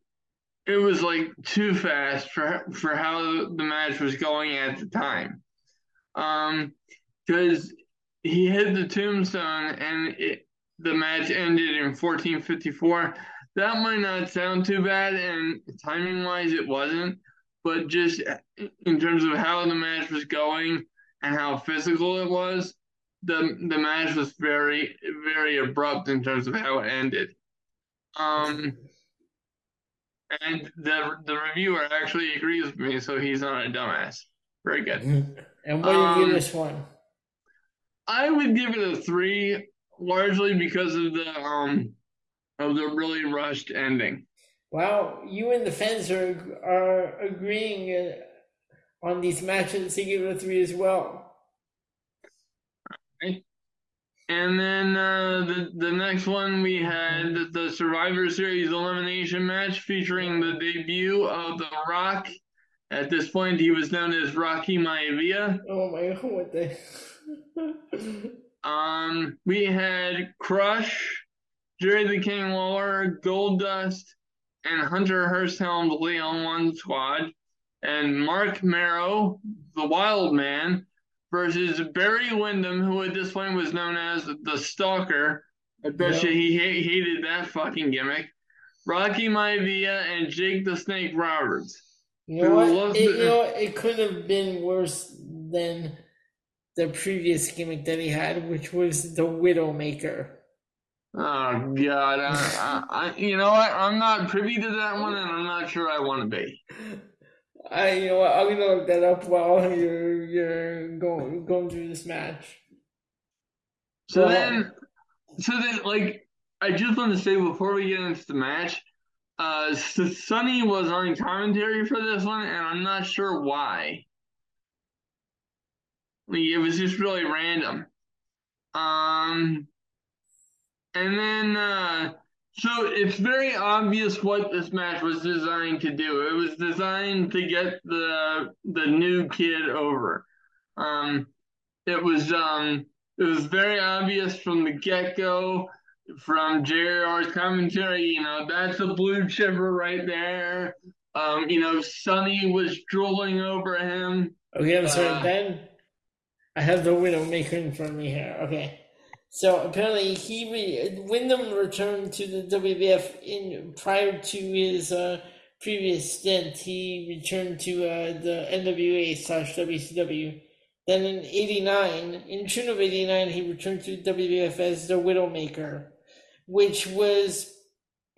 Speaker 1: it was like too fast for for how the match was going at the time. Um, because he hit the tombstone and it the match ended in 1454. That might not sound too bad, and timing wise, it wasn't. But just in terms of how the match was going and how physical it was, the the match was very very abrupt in terms of how it ended. Um, and the the reviewer actually agrees with me, so he's not a dumbass. Very good.
Speaker 2: and what do you
Speaker 1: um,
Speaker 2: give this one?
Speaker 1: I would give it a three, largely because of the um of the really rushed ending.
Speaker 2: Wow, you and the fans are are agreeing uh, on these matches to give it a three as well.
Speaker 1: And then uh, the the next one we had the Survivor Series elimination match featuring the debut of The Rock. At this point, he was known as Rocky Maivia.
Speaker 2: Oh my god, [laughs] what the?
Speaker 1: Um, we had Crush, Jerry the King Lawler, Goldust, and Hunter Hearst helmed Leon One Squad, and Marc Mero, the Wild Man, versus Barry Windham, who at this point was known as the Stalker. I bet
Speaker 2: Yeah.
Speaker 1: you he ha- hated that fucking gimmick. Rocky Maivia and Jake the Snake Roberts.
Speaker 2: You know what? It,
Speaker 1: the-
Speaker 2: you know, it could have been worse than the previous gimmick that he had, which was the Widowmaker.
Speaker 1: Oh God! I, I, I, you know what? I'm not privy to that one, and I'm not sure I want to be.
Speaker 2: I, you know what? I'm gonna look that up while you're you're going going through this match.
Speaker 1: So
Speaker 2: Well-
Speaker 1: then, so then, like, I just want to say before we get into the match, uh, so Sunny was on commentary for this one, and I'm not sure why. Like, it was just really random. Um, and then, uh, so it's very obvious what this match was designed to do. It was designed to get the the new kid over. Um, it was um, it was very obvious from the get go, from JR's commentary. You know, that's a blue chipper right there. Um, you know, Sunny was drooling over him.
Speaker 2: Okay, I'm sorry,
Speaker 1: Uh,
Speaker 2: Ben. I have the Widowmaker in front of me here. Okay. So apparently he re- Windham returned to the WWF in prior to his uh, previous stint. He returned to uh, the NWA slash WCW. Then in '89, in June of '89, he returned to WWF as the Widowmaker, which was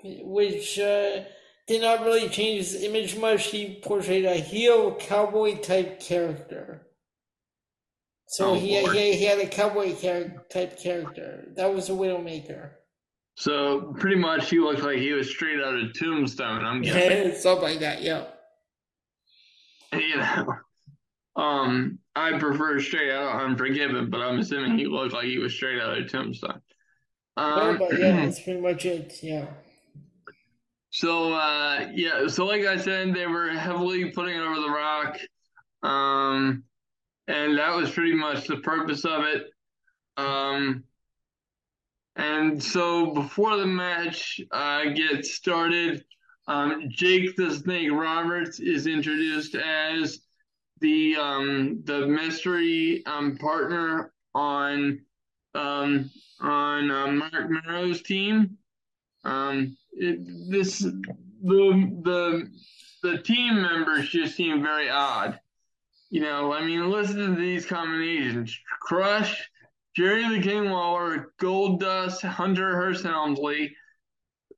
Speaker 2: which uh, did not really change his image much. He portrayed a heel cowboy type character. So
Speaker 1: Oh,
Speaker 2: he,
Speaker 1: Lord.
Speaker 2: he he had a cowboy char- type character. That was a Widowmaker.
Speaker 1: So pretty much, he looked like he was straight out of Tombstone. I'm guessing. [laughs]
Speaker 2: Something like that. Yeah.
Speaker 1: you know. Um, I prefer straight out Unforgiven, but I'm assuming he looked like he was straight out of Tombstone.
Speaker 2: Um, but yeah, that's pretty much it. Yeah. [clears throat]
Speaker 1: So uh, yeah, so like I said, they were heavily putting it over the Rock, um, and that was pretty much the purpose of it. Um, and so before the match uh, gets started, um, Jake the Snake Roberts is introduced as the um, the mystery um, partner on um, on uh, Marc Mero's team. Um, it, this the the the team members just seem very odd. You know, I mean, listen to these combinations: Crush, Jerry the King Lawler, Goldust, Hunter Hearst Helmsley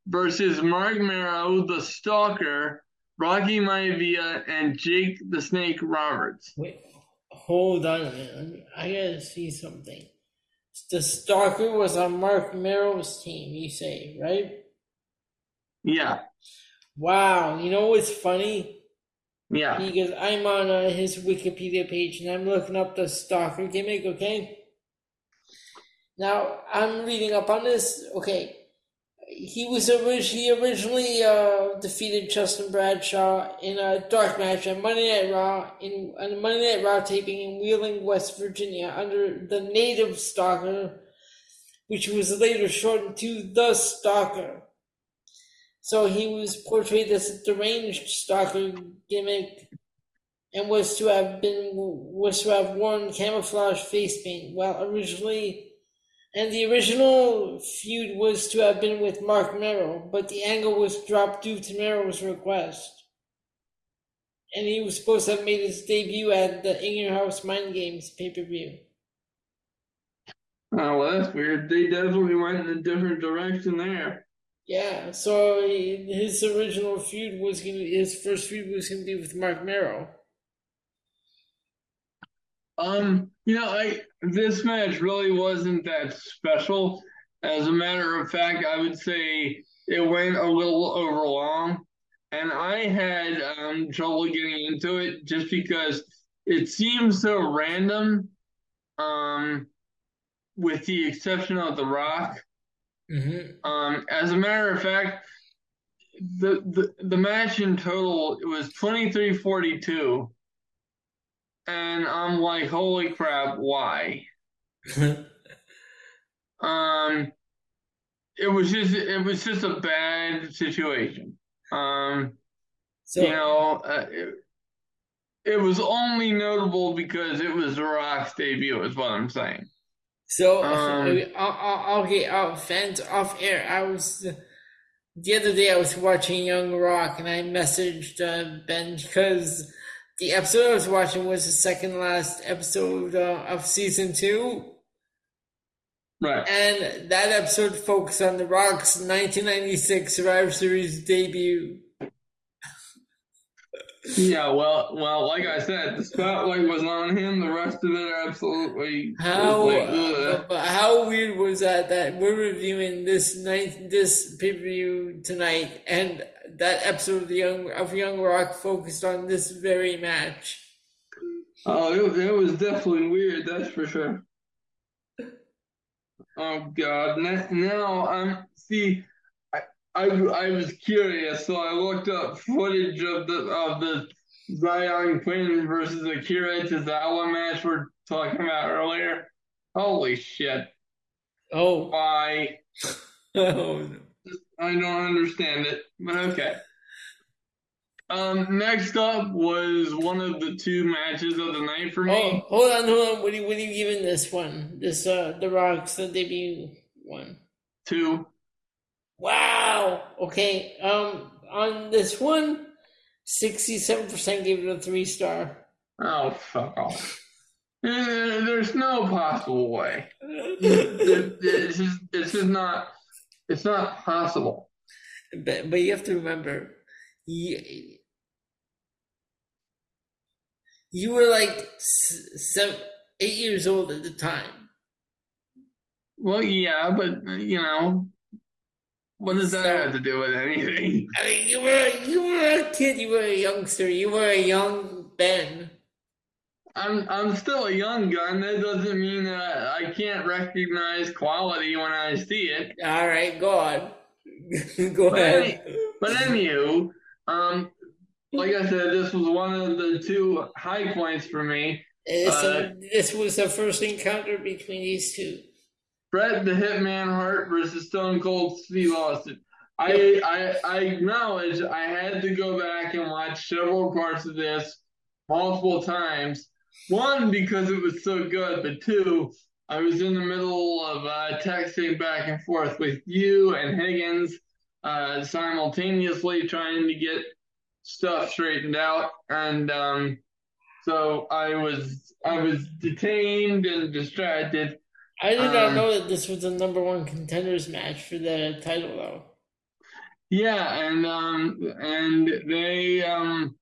Speaker 1: versus Marc Mero, the Stalker, Rocky Maivia, and Jake the Snake Roberts.
Speaker 2: Wait, hold on a minute. I gotta see something. The Stalker was on Marc Mero's team, you say, right?
Speaker 1: Yeah.
Speaker 2: Wow. You know what's funny?
Speaker 1: Yeah.
Speaker 2: Because I'm on uh, his Wikipedia page and I'm looking up the Stalker gimmick, okay? Now, I'm reading up on this. Okay, he was he originally uh, defeated Justin Bradshaw in a dark match on Monday Night Raw in on Monday Night Raw taping in Wheeling, West Virginia, under the Native Stalker, which was later shortened to the Stalker. So he was portrayed as a deranged stalker gimmick, and was to have been was to have worn camouflage face paint. While originally and the original feud was to have been with Mark Merrill, but the angle was dropped due to Merrill's request. And he was supposed to have made his debut at the In Your House Mind Games pay per view.
Speaker 1: Oh, well, that's weird. They definitely went in a different direction there.
Speaker 2: Yeah, so his original feud was to, his first feud was to be with Marc Mero.
Speaker 1: Um, you know, I this match really wasn't that special. As a matter of fact, I would say it went a little over long, and I had um, trouble getting into it just because it seems so random. Um, with the exception of The Rock. Mm-hmm. Um, as a matter of fact, the, the the match in total it was twenty three forty two and I'm like, holy crap, why? [laughs] um, it was just it was just a bad situation. Um, so, you know, uh, it, it was only notable because it was The Rock's debut, is what I'm saying.
Speaker 2: So um, I'll, I'll, get off fans off air. I was the other day I was watching Young Rock and I messaged uh, Ben because the episode I was watching was the second last episode uh, of season two.
Speaker 1: Right.
Speaker 2: And that episode focused on The Rock's 1996 Survivor Series debut.
Speaker 1: Yeah, well, well, like I said, the spotlight was on him. The rest of it, absolutely.
Speaker 2: How like, uh, how weird was that? That we're reviewing this night, this pay per view tonight, and that episode of the Young of Young Rock focused on this very match.
Speaker 1: Oh, it, it was definitely weird. That's for sure. Oh God! Now, now I'm see. I, I was curious, so I looked up footage of the of the Xyon Quinn versus Akira Tozawa match we're talking about earlier. Holy shit!
Speaker 2: Oh,
Speaker 1: why? [laughs] oh. I don't understand it, but okay. Um, next up was one of the two matches of the night for me.
Speaker 2: Oh, hold on, hold on. What are you, what are you giving this one? This uh, The Rock's the debut one.
Speaker 1: Two.
Speaker 2: Wow. Okay. Um, on this one, sixty-seven percent gave it a three star.
Speaker 1: Oh, fuck off. There's no possible way. it's just, it's just not. It's not possible.
Speaker 2: But but you have to remember, you, you were like seven, eight years old at the time.
Speaker 1: Well, yeah, but you know, what does that so, have to do with anything?
Speaker 2: I mean, you were you were a kid. You were a youngster. You were a young Ben.
Speaker 1: I'm I'm still a young gun. That doesn't mean that I can't recognize quality when I see it.
Speaker 2: All right, go on. [laughs] go
Speaker 1: But,
Speaker 2: ahead.
Speaker 1: any, but anywho, um, like I said, this was one of the two high points for me.
Speaker 2: Uh,
Speaker 1: uh,
Speaker 2: this was the first encounter between these two.
Speaker 1: Bret the Hitman Hart versus Stone Cold Steve Austin. I, I I acknowledge I had to go back and watch several parts of this multiple times. One because it was so good, but two, I was in the middle of uh, texting back and forth with you and Higgins uh, simultaneously trying to get stuff straightened out, and um, so I was I was detained and distracted.
Speaker 2: I did not
Speaker 1: Um,
Speaker 2: know that this was the number one contenders match for the title, though.
Speaker 1: Yeah, and um and they um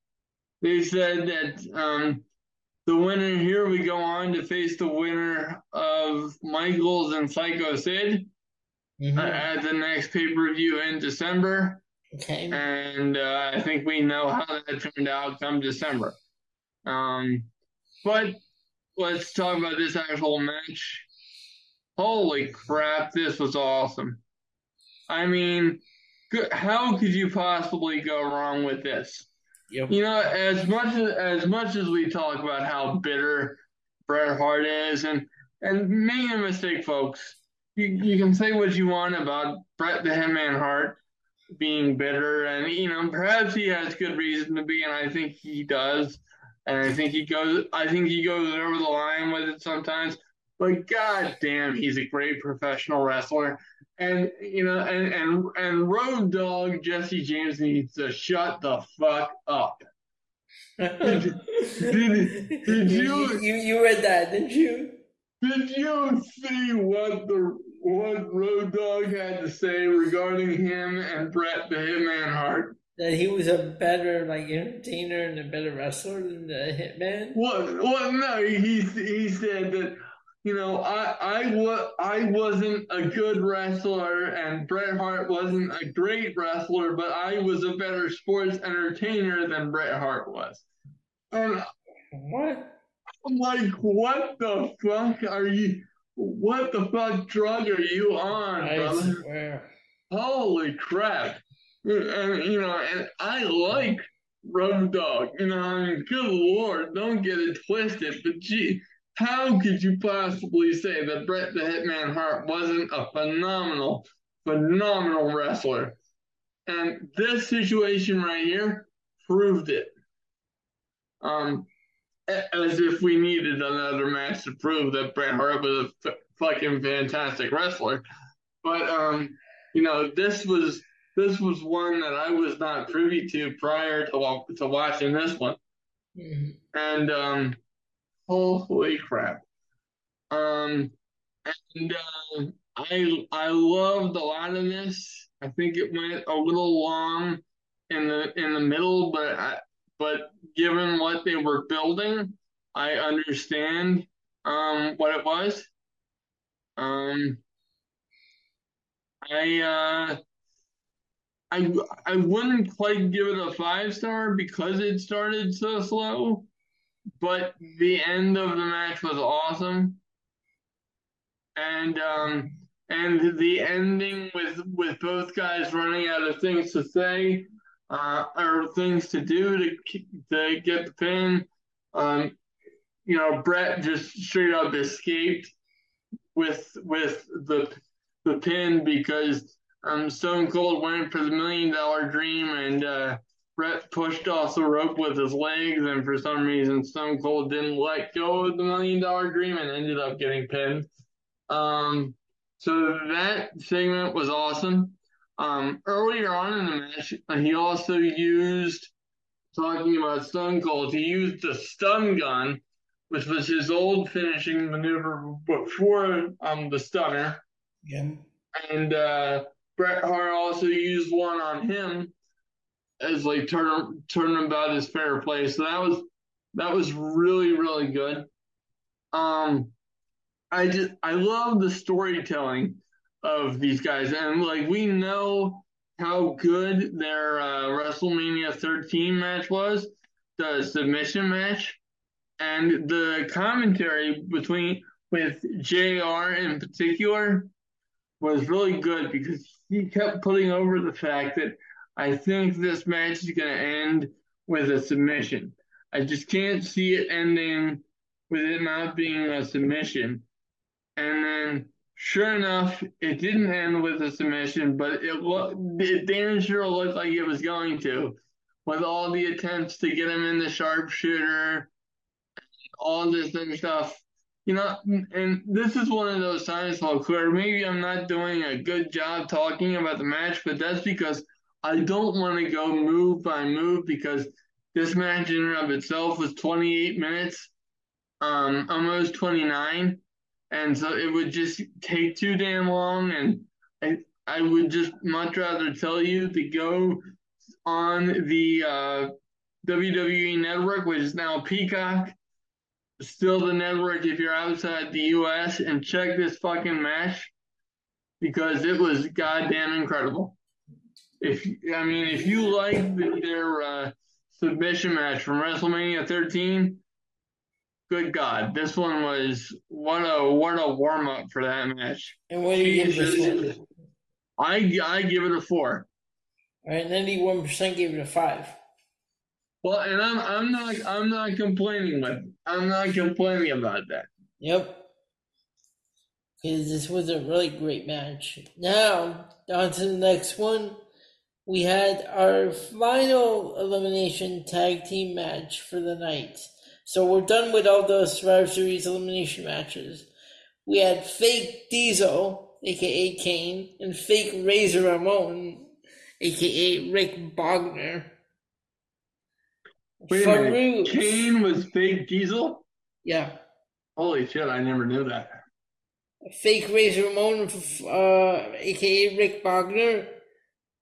Speaker 1: they said that um the winner here we go on to face the winner of Michaels and Psycho Sid
Speaker 2: Mhm.
Speaker 1: uh, at the next pay per view in December,
Speaker 2: Okay.
Speaker 1: and uh, I think we know how that turned out come December. Um, but let's talk about this actual match. Holy crap, this was awesome! I mean, how could you possibly go wrong with this?
Speaker 2: Yep.
Speaker 1: You know, as much as as much as we talk about how bitter Bret Hart is, and and make no mistake, folks, you you can say what you want about Bret the Hitman Hart being bitter, and you know perhaps he has good reason to be, and I think he does, and I think he goes, I think he goes over the line with it sometimes. But god damn, he's a great professional wrestler. And you know, and and and Road Dog Jesse James needs to shut the fuck up.
Speaker 2: did,
Speaker 1: did you-
Speaker 2: you you read that, didn't you?
Speaker 1: Did you see what the what Road Dog had to say regarding him and Bret the Hitman Hart?
Speaker 2: That he was a better like entertainer and a better wrestler than the Hitman.
Speaker 1: What? What? No, he he said that you know I I wa- I wasn't a good wrestler and Bret Hart wasn't a great wrestler, but I was a better sports entertainer than Bret Hart was. And
Speaker 2: What?
Speaker 1: I'm like, what the fuck are you? What the fuck drug are you on,
Speaker 2: I
Speaker 1: brother?
Speaker 2: swear.
Speaker 1: Holy crap! And you know, and I like Road Dog. You know, I mean, good lord, don't get it twisted. But gee, how could you possibly say that Bret the Hitman Hart wasn't a phenomenal, phenomenal wrestler? And this situation right here proved it. Um, as if we needed another match to prove that Bret Hart was a f- fucking fantastic wrestler. But um, you know, this was this was one that I was not privy to prior to to watching this one,
Speaker 2: Mhm.
Speaker 1: and um, holy crap! Um, and uh, I I loved a lot of this. I think it went a little long in the in the middle, but I, but given what they were building, I understand um what it was. Um, I uh, I I wouldn't quite give it a five star because it started so slow, but the end of the match was awesome, and um and the ending with with both guys running out of things to say, uh, or things to do to to get the pin, um, you know, Bret just straight up escaped with with the the pin because um, Stone Cold went for the million dollar dream and uh, Bret pushed off the rope with his legs and for some reason Stone Cold didn't let go of the million dollar dream and ended up getting pinned. Um, so that segment was awesome. Um, earlier on in the match, he also used talking about Stone Cold. He used the stun gun, which was his old finishing maneuver before um, the stunner
Speaker 2: Again.
Speaker 1: and uh, Bret Hart also used one on him as like turn turn him about his fair play. So that was that was really really good. Um, I just I love the storytelling of these guys, and like we know how good their uh, WrestleMania 13 match was, the submission match, and the commentary between with JR in particular was really good because he kept putting over the fact that I think this match is going to end with a submission. I just can't see it ending with it not being a submission. And then, sure enough, it didn't end with a submission, but it looked, damn sure looked like it was going to, with all the attempts to get him in the sharpshooter, all this and stuff. You know, and this is one of those times, where maybe I'm not doing a good job talking about the match, but that's because I don't want to go move by move because this match in and of itself was 28 minutes, um, almost 29, and so it would just take too damn long. And I, I would just much rather tell you to go on the uh, WWE network, which is now Peacock, still the network if you're outside the U.S. and check this fucking match because it was goddamn incredible. If I mean, if you like their uh, submission match from WrestleMania 13, good God, this one was what a what a warm up for that match.
Speaker 2: And what do you give this one?
Speaker 1: I I give it a four.
Speaker 2: All right, ninety-one percent gave it a five.
Speaker 1: Well, and I'm I'm not I'm not complaining with I'm not complaining about that.
Speaker 2: Yep. Because this was a really great match. Now, on to the next one. We had our final elimination tag team match for the night. So we're done with all the Survivor Series elimination matches. We had fake Diesel, aka Kane, and fake Razor Ramon, aka Rick Bogner.
Speaker 1: Wait a minute. Kane was fake Diesel?
Speaker 2: Yeah.
Speaker 1: Holy shit, I never knew that.
Speaker 2: Fake Razor Ramon, uh, aka Rick Bogner.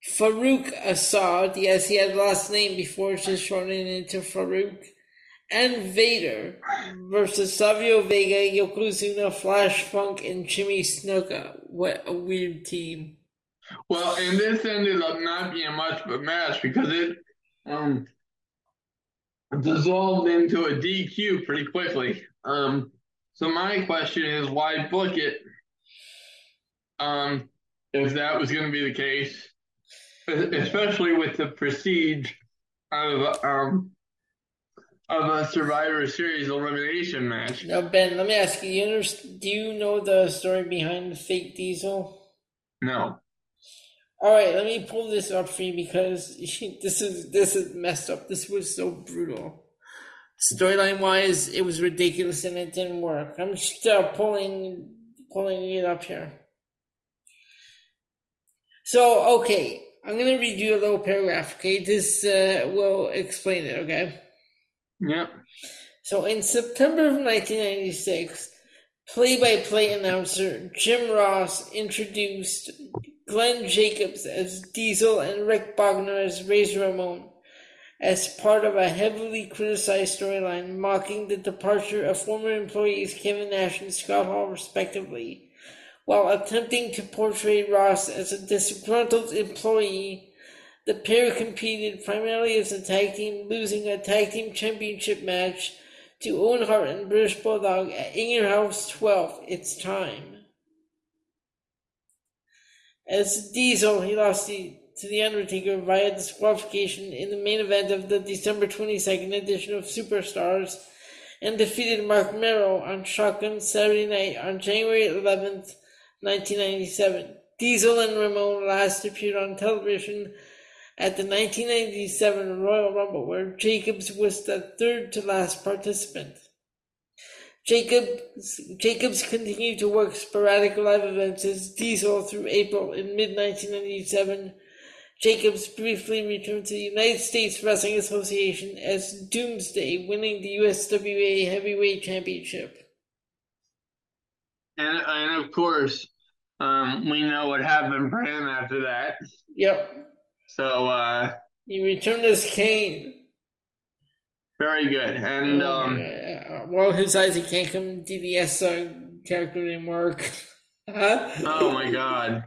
Speaker 2: Faarooq Asad, yes, he had last name before just shortening into Farouk. And Vader versus Savio Vega, Yokozuna, Flash Funk, and Jimmy Snuka. What a weird team.
Speaker 1: Well, and this ended up not being much of a match because it um dissolved into a DQ pretty quickly. Um, so my question is, why book it? Um, if that was going to be the case, especially with the prestige of um of a Survivor Series elimination match.
Speaker 2: Now, Ben, let me ask you: you do you know the story behind the fake Diesel?
Speaker 1: No.
Speaker 2: All right, let me pull this up for you because [laughs] this is this is messed up. This was so brutal. Storyline wise, it was ridiculous and it didn't work. I'm still pulling pulling it up here. So okay, I'm gonna read you a little paragraph. Okay, this uh, will explain it. Okay.
Speaker 1: Yeah.
Speaker 2: So in September of 1996, play-by-play announcer Jim Ross introduced Glenn Jacobs as Diesel and Rick Bogner as Razor Ramon as part of a heavily criticized storyline mocking the departure of former employees Kevin Nash and Scott Hall, respectively, while attempting to portray Ross as a disgruntled employee. The pair competed primarily as a tag team, losing a tag team championship match to Owen Hart and British Bulldog at In House 12. It's time. As Diesel, he lost the, to The Undertaker via disqualification in the main event of the December 22nd edition of Superstars and defeated Marc Mero on Shotgun Saturday night on January 11th, 1997. Diesel and Ramon last appeared on television at the 1997 Royal Rumble, where Jacobs was the third to last participant. Jacobs, Jacobs continued to work sporadic live events as Diesel through April in mid 1997. Jacobs briefly returned to the United States Wrestling Association as Doomsday, winning the USWA Heavyweight Championship.
Speaker 1: And, and of course, um, we know what happened for him after that.
Speaker 2: Yep.
Speaker 1: So uh,
Speaker 2: he returned as Kane.
Speaker 1: Very good. And um,
Speaker 2: well, Isaac Yankem DDS uh, character didn't work. [laughs]
Speaker 1: oh my god.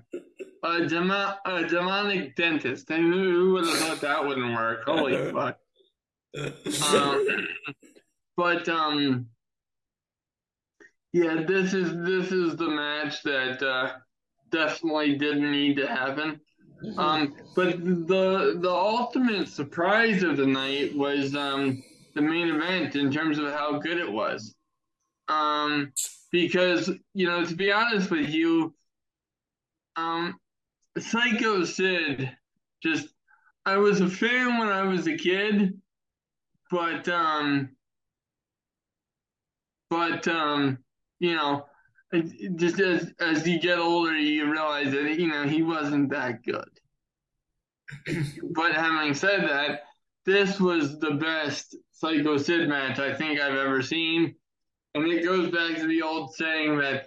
Speaker 1: A, demo- a demonic dentist. Who would have thought that wouldn't work? Holy [laughs] fuck. Um, but um, yeah, this is this is the match that uh, definitely didn't need to happen. Mm-hmm. Um, but the the ultimate surprise of the night was um, the main event in terms of how good it was. Um, because you know, to be honest with you, um, Psycho Sid just I was a fan when I was a kid, but um, but um, you know, just as as you get older, you realize that you know he wasn't that good. [clears throat] but having said that, this was the best Psycho Sid match I think I've ever seen, and it goes back to the old saying that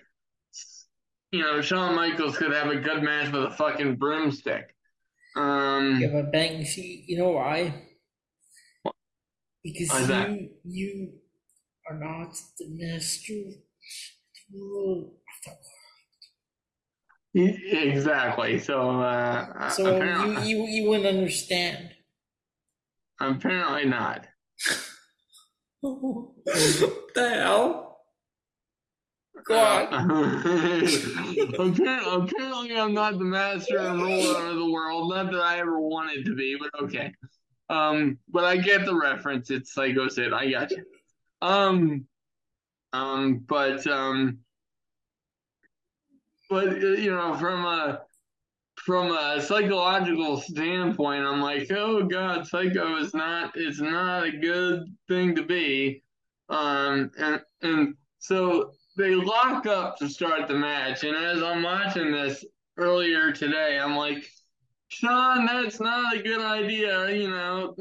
Speaker 1: you know Shawn Michaels could have a good match with a fucking broomstick. Um,
Speaker 2: yeah, but bang, see, you know why? Because you that? you are not the master
Speaker 1: Exactly. So, uh,
Speaker 2: so you, you you wouldn't understand.
Speaker 1: Apparently not.
Speaker 2: what [laughs] the hell? God. [laughs]
Speaker 1: apparently, apparently, I'm not the master and ruler of the world. Not that I ever wanted to be, but okay. Um, but I get the reference. It's Psycho Sid. I got you. Um, um, but um, but uh, you know, from a from a psychological standpoint, I'm like, oh god, psycho is not it's not a good thing to be. Um, and and so they lock up to start the match, and as I'm watching this earlier today, I'm like, Shawn, that's not a good idea. You know,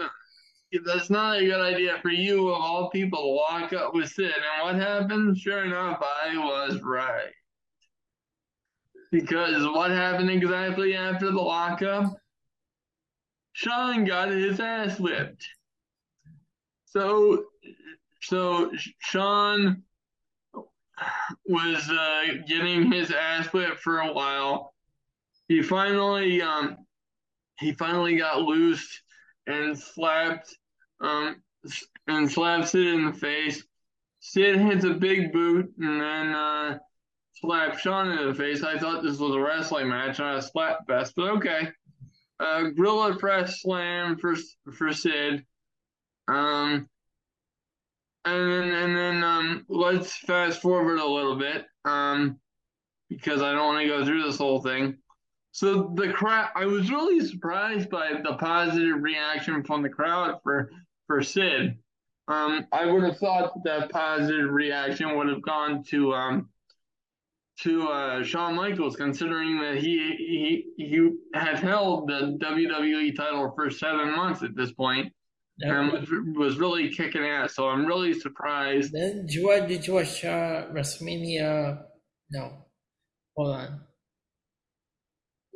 Speaker 1: that's not a good idea for you of all people to lock up with Sid. And what happened? Sure enough, I was right. Because what happened exactly after the lockup? Shawn got his ass whipped. So, so Shawn was uh, getting his ass whipped for a while. He finally, um, he finally got loose and slapped um, and slaps Sid in the face. Sid hits a big boot and then uh, slaps Shawn in the face. I thought this was a wrestling match, not a slap fest, but okay. Uh, gorilla press slam for for Sid. Um, and then and then um, let's fast forward a little bit. Um, because I don't want to go through this whole thing. So the crowd, I was really surprised by the positive reaction from the crowd for for Sid. Um, I would have thought that positive reaction would have gone to um, to uh, Shawn Michaels, considering that he he he had held the WWE title for seven months at this point, and was, was really kicking ass. So I'm really surprised.
Speaker 2: Then did you watch, did you watch uh, WrestleMania? No, hold on.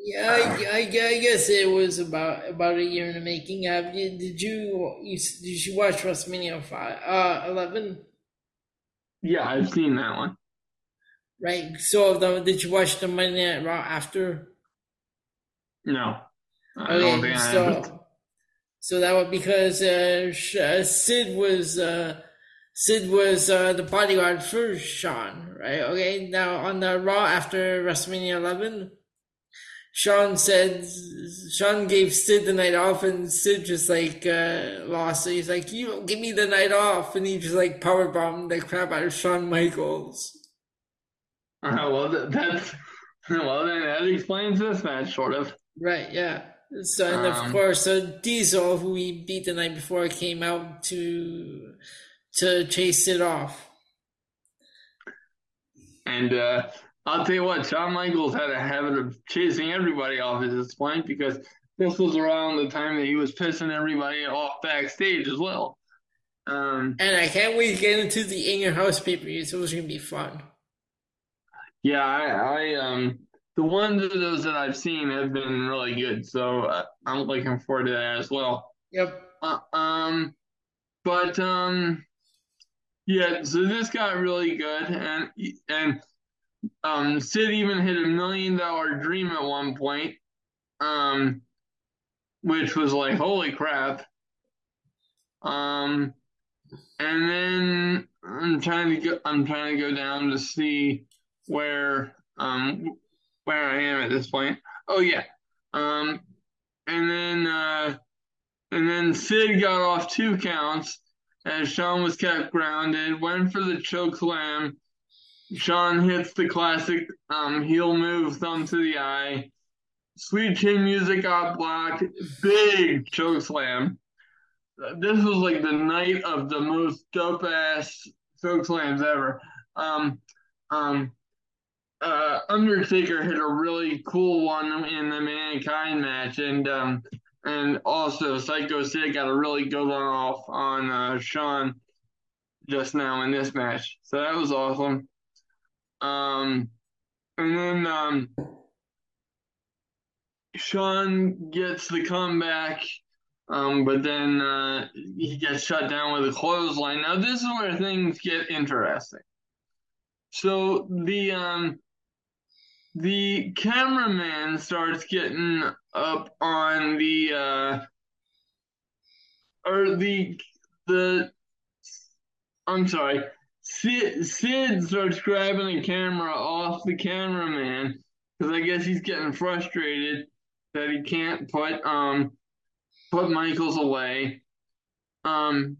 Speaker 2: Yeah, I, I, I, guess it was about about a year in the making. Have you, did you, you did you watch WrestleMania five uh eleven?
Speaker 1: Yeah, I've seen that one.
Speaker 2: Right. So, the, did you watch the Monday Night Raw after?
Speaker 1: No.
Speaker 2: I okay, so so that was because uh, uh, Sid was uh, Sid was uh, the bodyguard for Shawn, right? Okay. Now on the Raw after WrestleMania 11, Shawn said Shawn gave Sid the night off, and Sid just like uh, lost it. He's like, "You give me the night off," and he just like power bombed the crap out of Shawn Michaels.
Speaker 1: Uh, [laughs] well, that's [laughs] well, then that explains this match, sort of.
Speaker 2: Right. Yeah. So and um, of course, so Diesel, who we beat the night before, came out to to chase it off.
Speaker 1: And uh, I'll tell you what, Shawn Michaels had a habit of chasing everybody off at this point because this was around the time that he was pissing everybody off backstage as well. Um,
Speaker 2: and I can't wait to get into the In Your House pay per views. It was going to be fun.
Speaker 1: Yeah, I, I um, the ones of those that I've seen have been really good, so uh, I'm looking forward to that as well.
Speaker 2: Yep.
Speaker 1: Uh, um, but um, yeah, so this got really good, and and um, Sid even hit a million dollar dream at one point, um, which was like, [laughs] holy crap. Um, and then I'm trying to go. I'm trying to go down to see where um where I am at this point. Oh yeah, um, and then uh, and then Sid got off two counts as Shawn was kept grounded. Went for the choke slam. Shawn hits the classic um, heel move, thumb to the eye. Sweet Chin Music got blocked. Big choke slam this was like the night of the most dope ass choke slams ever. Um, um, uh, Undertaker hit a really cool one in the Mankind match, and um, and also Psycho Sid got a really good one off on uh, Shawn just now in this match. So that was awesome. Um, and then um, Shawn gets the comeback um, but then uh, he gets shut down with a clothesline. Now this is where things get interesting. So the um, the cameraman starts getting up on the uh, or the the I'm sorry. Sid, starts grabbing the camera off the cameraman because I guess he's getting frustrated that he can't put um put Michaels away. Um,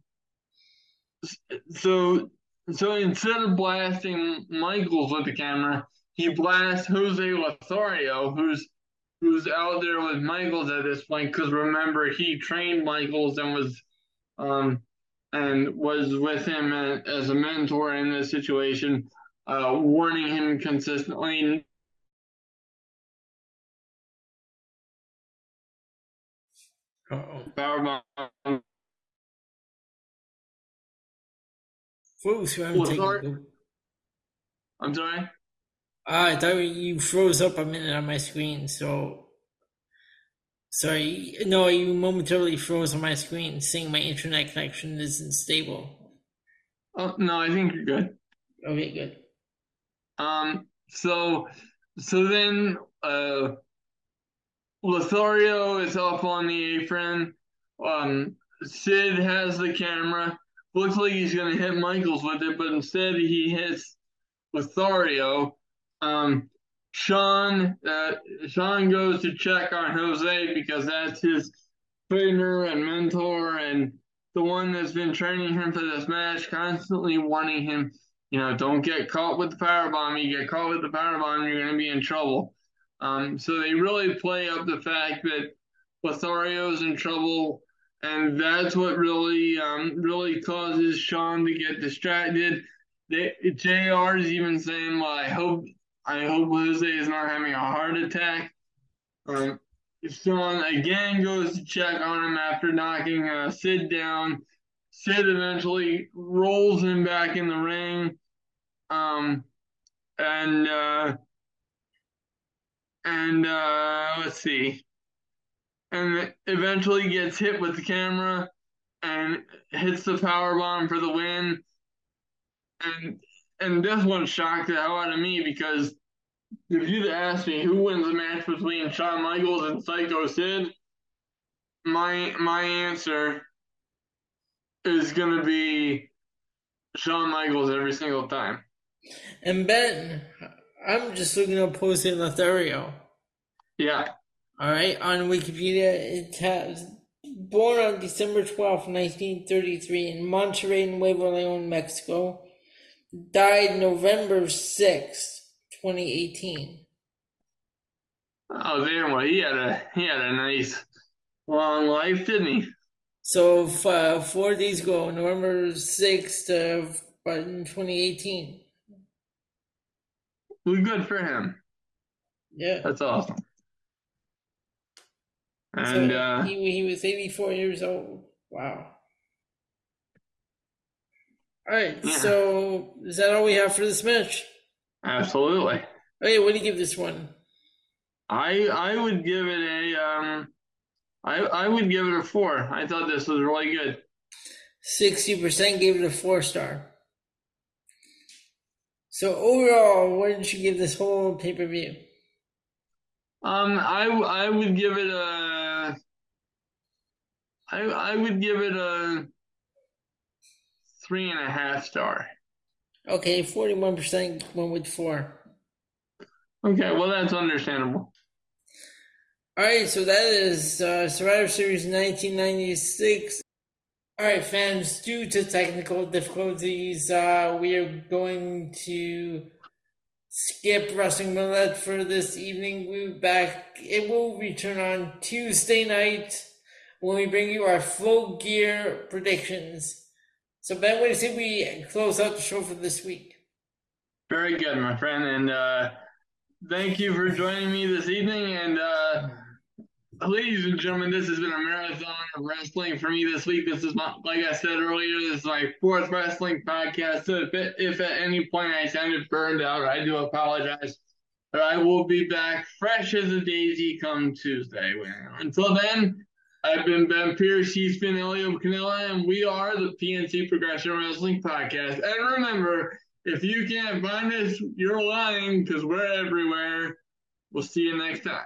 Speaker 1: so so instead of blasting Michaels with the camera, he blasts Jose Lothario, who's who's out there with Michaels at this point. Because remember, he trained Michaels and was um and was with him as a mentor in this situation, uh, warning him consistently
Speaker 2: Uh-oh.
Speaker 1: Power bomb.
Speaker 2: Folks, I'm,
Speaker 1: sorry? I'm sorry? Uh,
Speaker 2: I thought you froze up a minute on my screen, so. Sorry, no, you momentarily froze on my screen, saying my internet connection isn't stable.
Speaker 1: Oh, no, I think you're good.
Speaker 2: Okay, good.
Speaker 1: Um, so, so then, uh, Lothario is up on the apron. Um, Sid has the camera. Looks like he's to hit Michaels with it, but instead he hits Lothario. Um, Shawn uh, Shawn goes to check on Jose because that's his trainer and mentor and the one that's been training him for this match, constantly warning him, you know, don't get caught with the power bomb. You get caught with the power bomb, you're going to be in trouble. Um, so they really play up the fact that Lothario's in trouble, and that's what really um, really causes Shawn to get distracted. They, JR is even saying, "Well, I hope I hope Jose is not having a heart attack." Um, Shawn again goes to check on him after knocking uh, Sid down. Sid eventually rolls him back in the ring. Um, and uh, and uh, let's see, and eventually gets hit with the camera and hits the power bomb for the win. And and this one shocked the hell out of me because if you'd asked me who wins the match between Shawn Michaels and Psycho Sid, my my answer is gonna be Shawn Michaels every single time.
Speaker 2: And Ben, I'm just looking up Jose Lothario.
Speaker 1: Yeah.
Speaker 2: All right. On Wikipedia, it has born on December 12, 1933, in Monterrey, Nuevo Leon, Mexico. Died November 6, 2018.
Speaker 1: Oh, damn! Well, he had a he had a nice long life, didn't he?
Speaker 2: So uh, four days ago, November 6th of uh, 2018.
Speaker 1: Well, good for him.
Speaker 2: Yeah.
Speaker 1: That's awesome. And
Speaker 2: so
Speaker 1: uh,
Speaker 2: he, he was 84 years old. Wow. All right. Yeah. So is that all we have for this match?
Speaker 1: Absolutely.
Speaker 2: Okay. What do you give this one?
Speaker 1: I I would give it a um, I I would give it a four. I thought this was really good.
Speaker 2: Sixty percent gave it a four star. So overall, what did you give this whole pay per view?
Speaker 1: Um, I I would give it a. I I would give it a three and a half star.
Speaker 2: Okay, 41% went with four.
Speaker 1: Okay, well, that's understandable.
Speaker 2: All right, so that is uh, Survivor Series 1996. All right, fans, due to technical difficulties, uh, we are going to skip Wrestling Roulette for this evening. We'll be back. It will return on Tuesday night when we bring you our full gear predictions. So, Ben, what do you we close out the show for this week?
Speaker 1: Very good, my friend. And uh, thank you for joining me this evening. And uh, ladies and gentlemen, this has been a marathon of wrestling for me this week. This is my, like I said earlier, this is my fourth wrestling podcast. So if, if at any point I sounded burned out, I do apologize. But I will be back fresh as a daisy come Tuesday. Until then, I've been Ben Pierce. He's been Elio Canella, and we are the PNC Progression Wrestling Podcast. And remember, if you can't find us, you're lying because we're everywhere. We'll see you next time.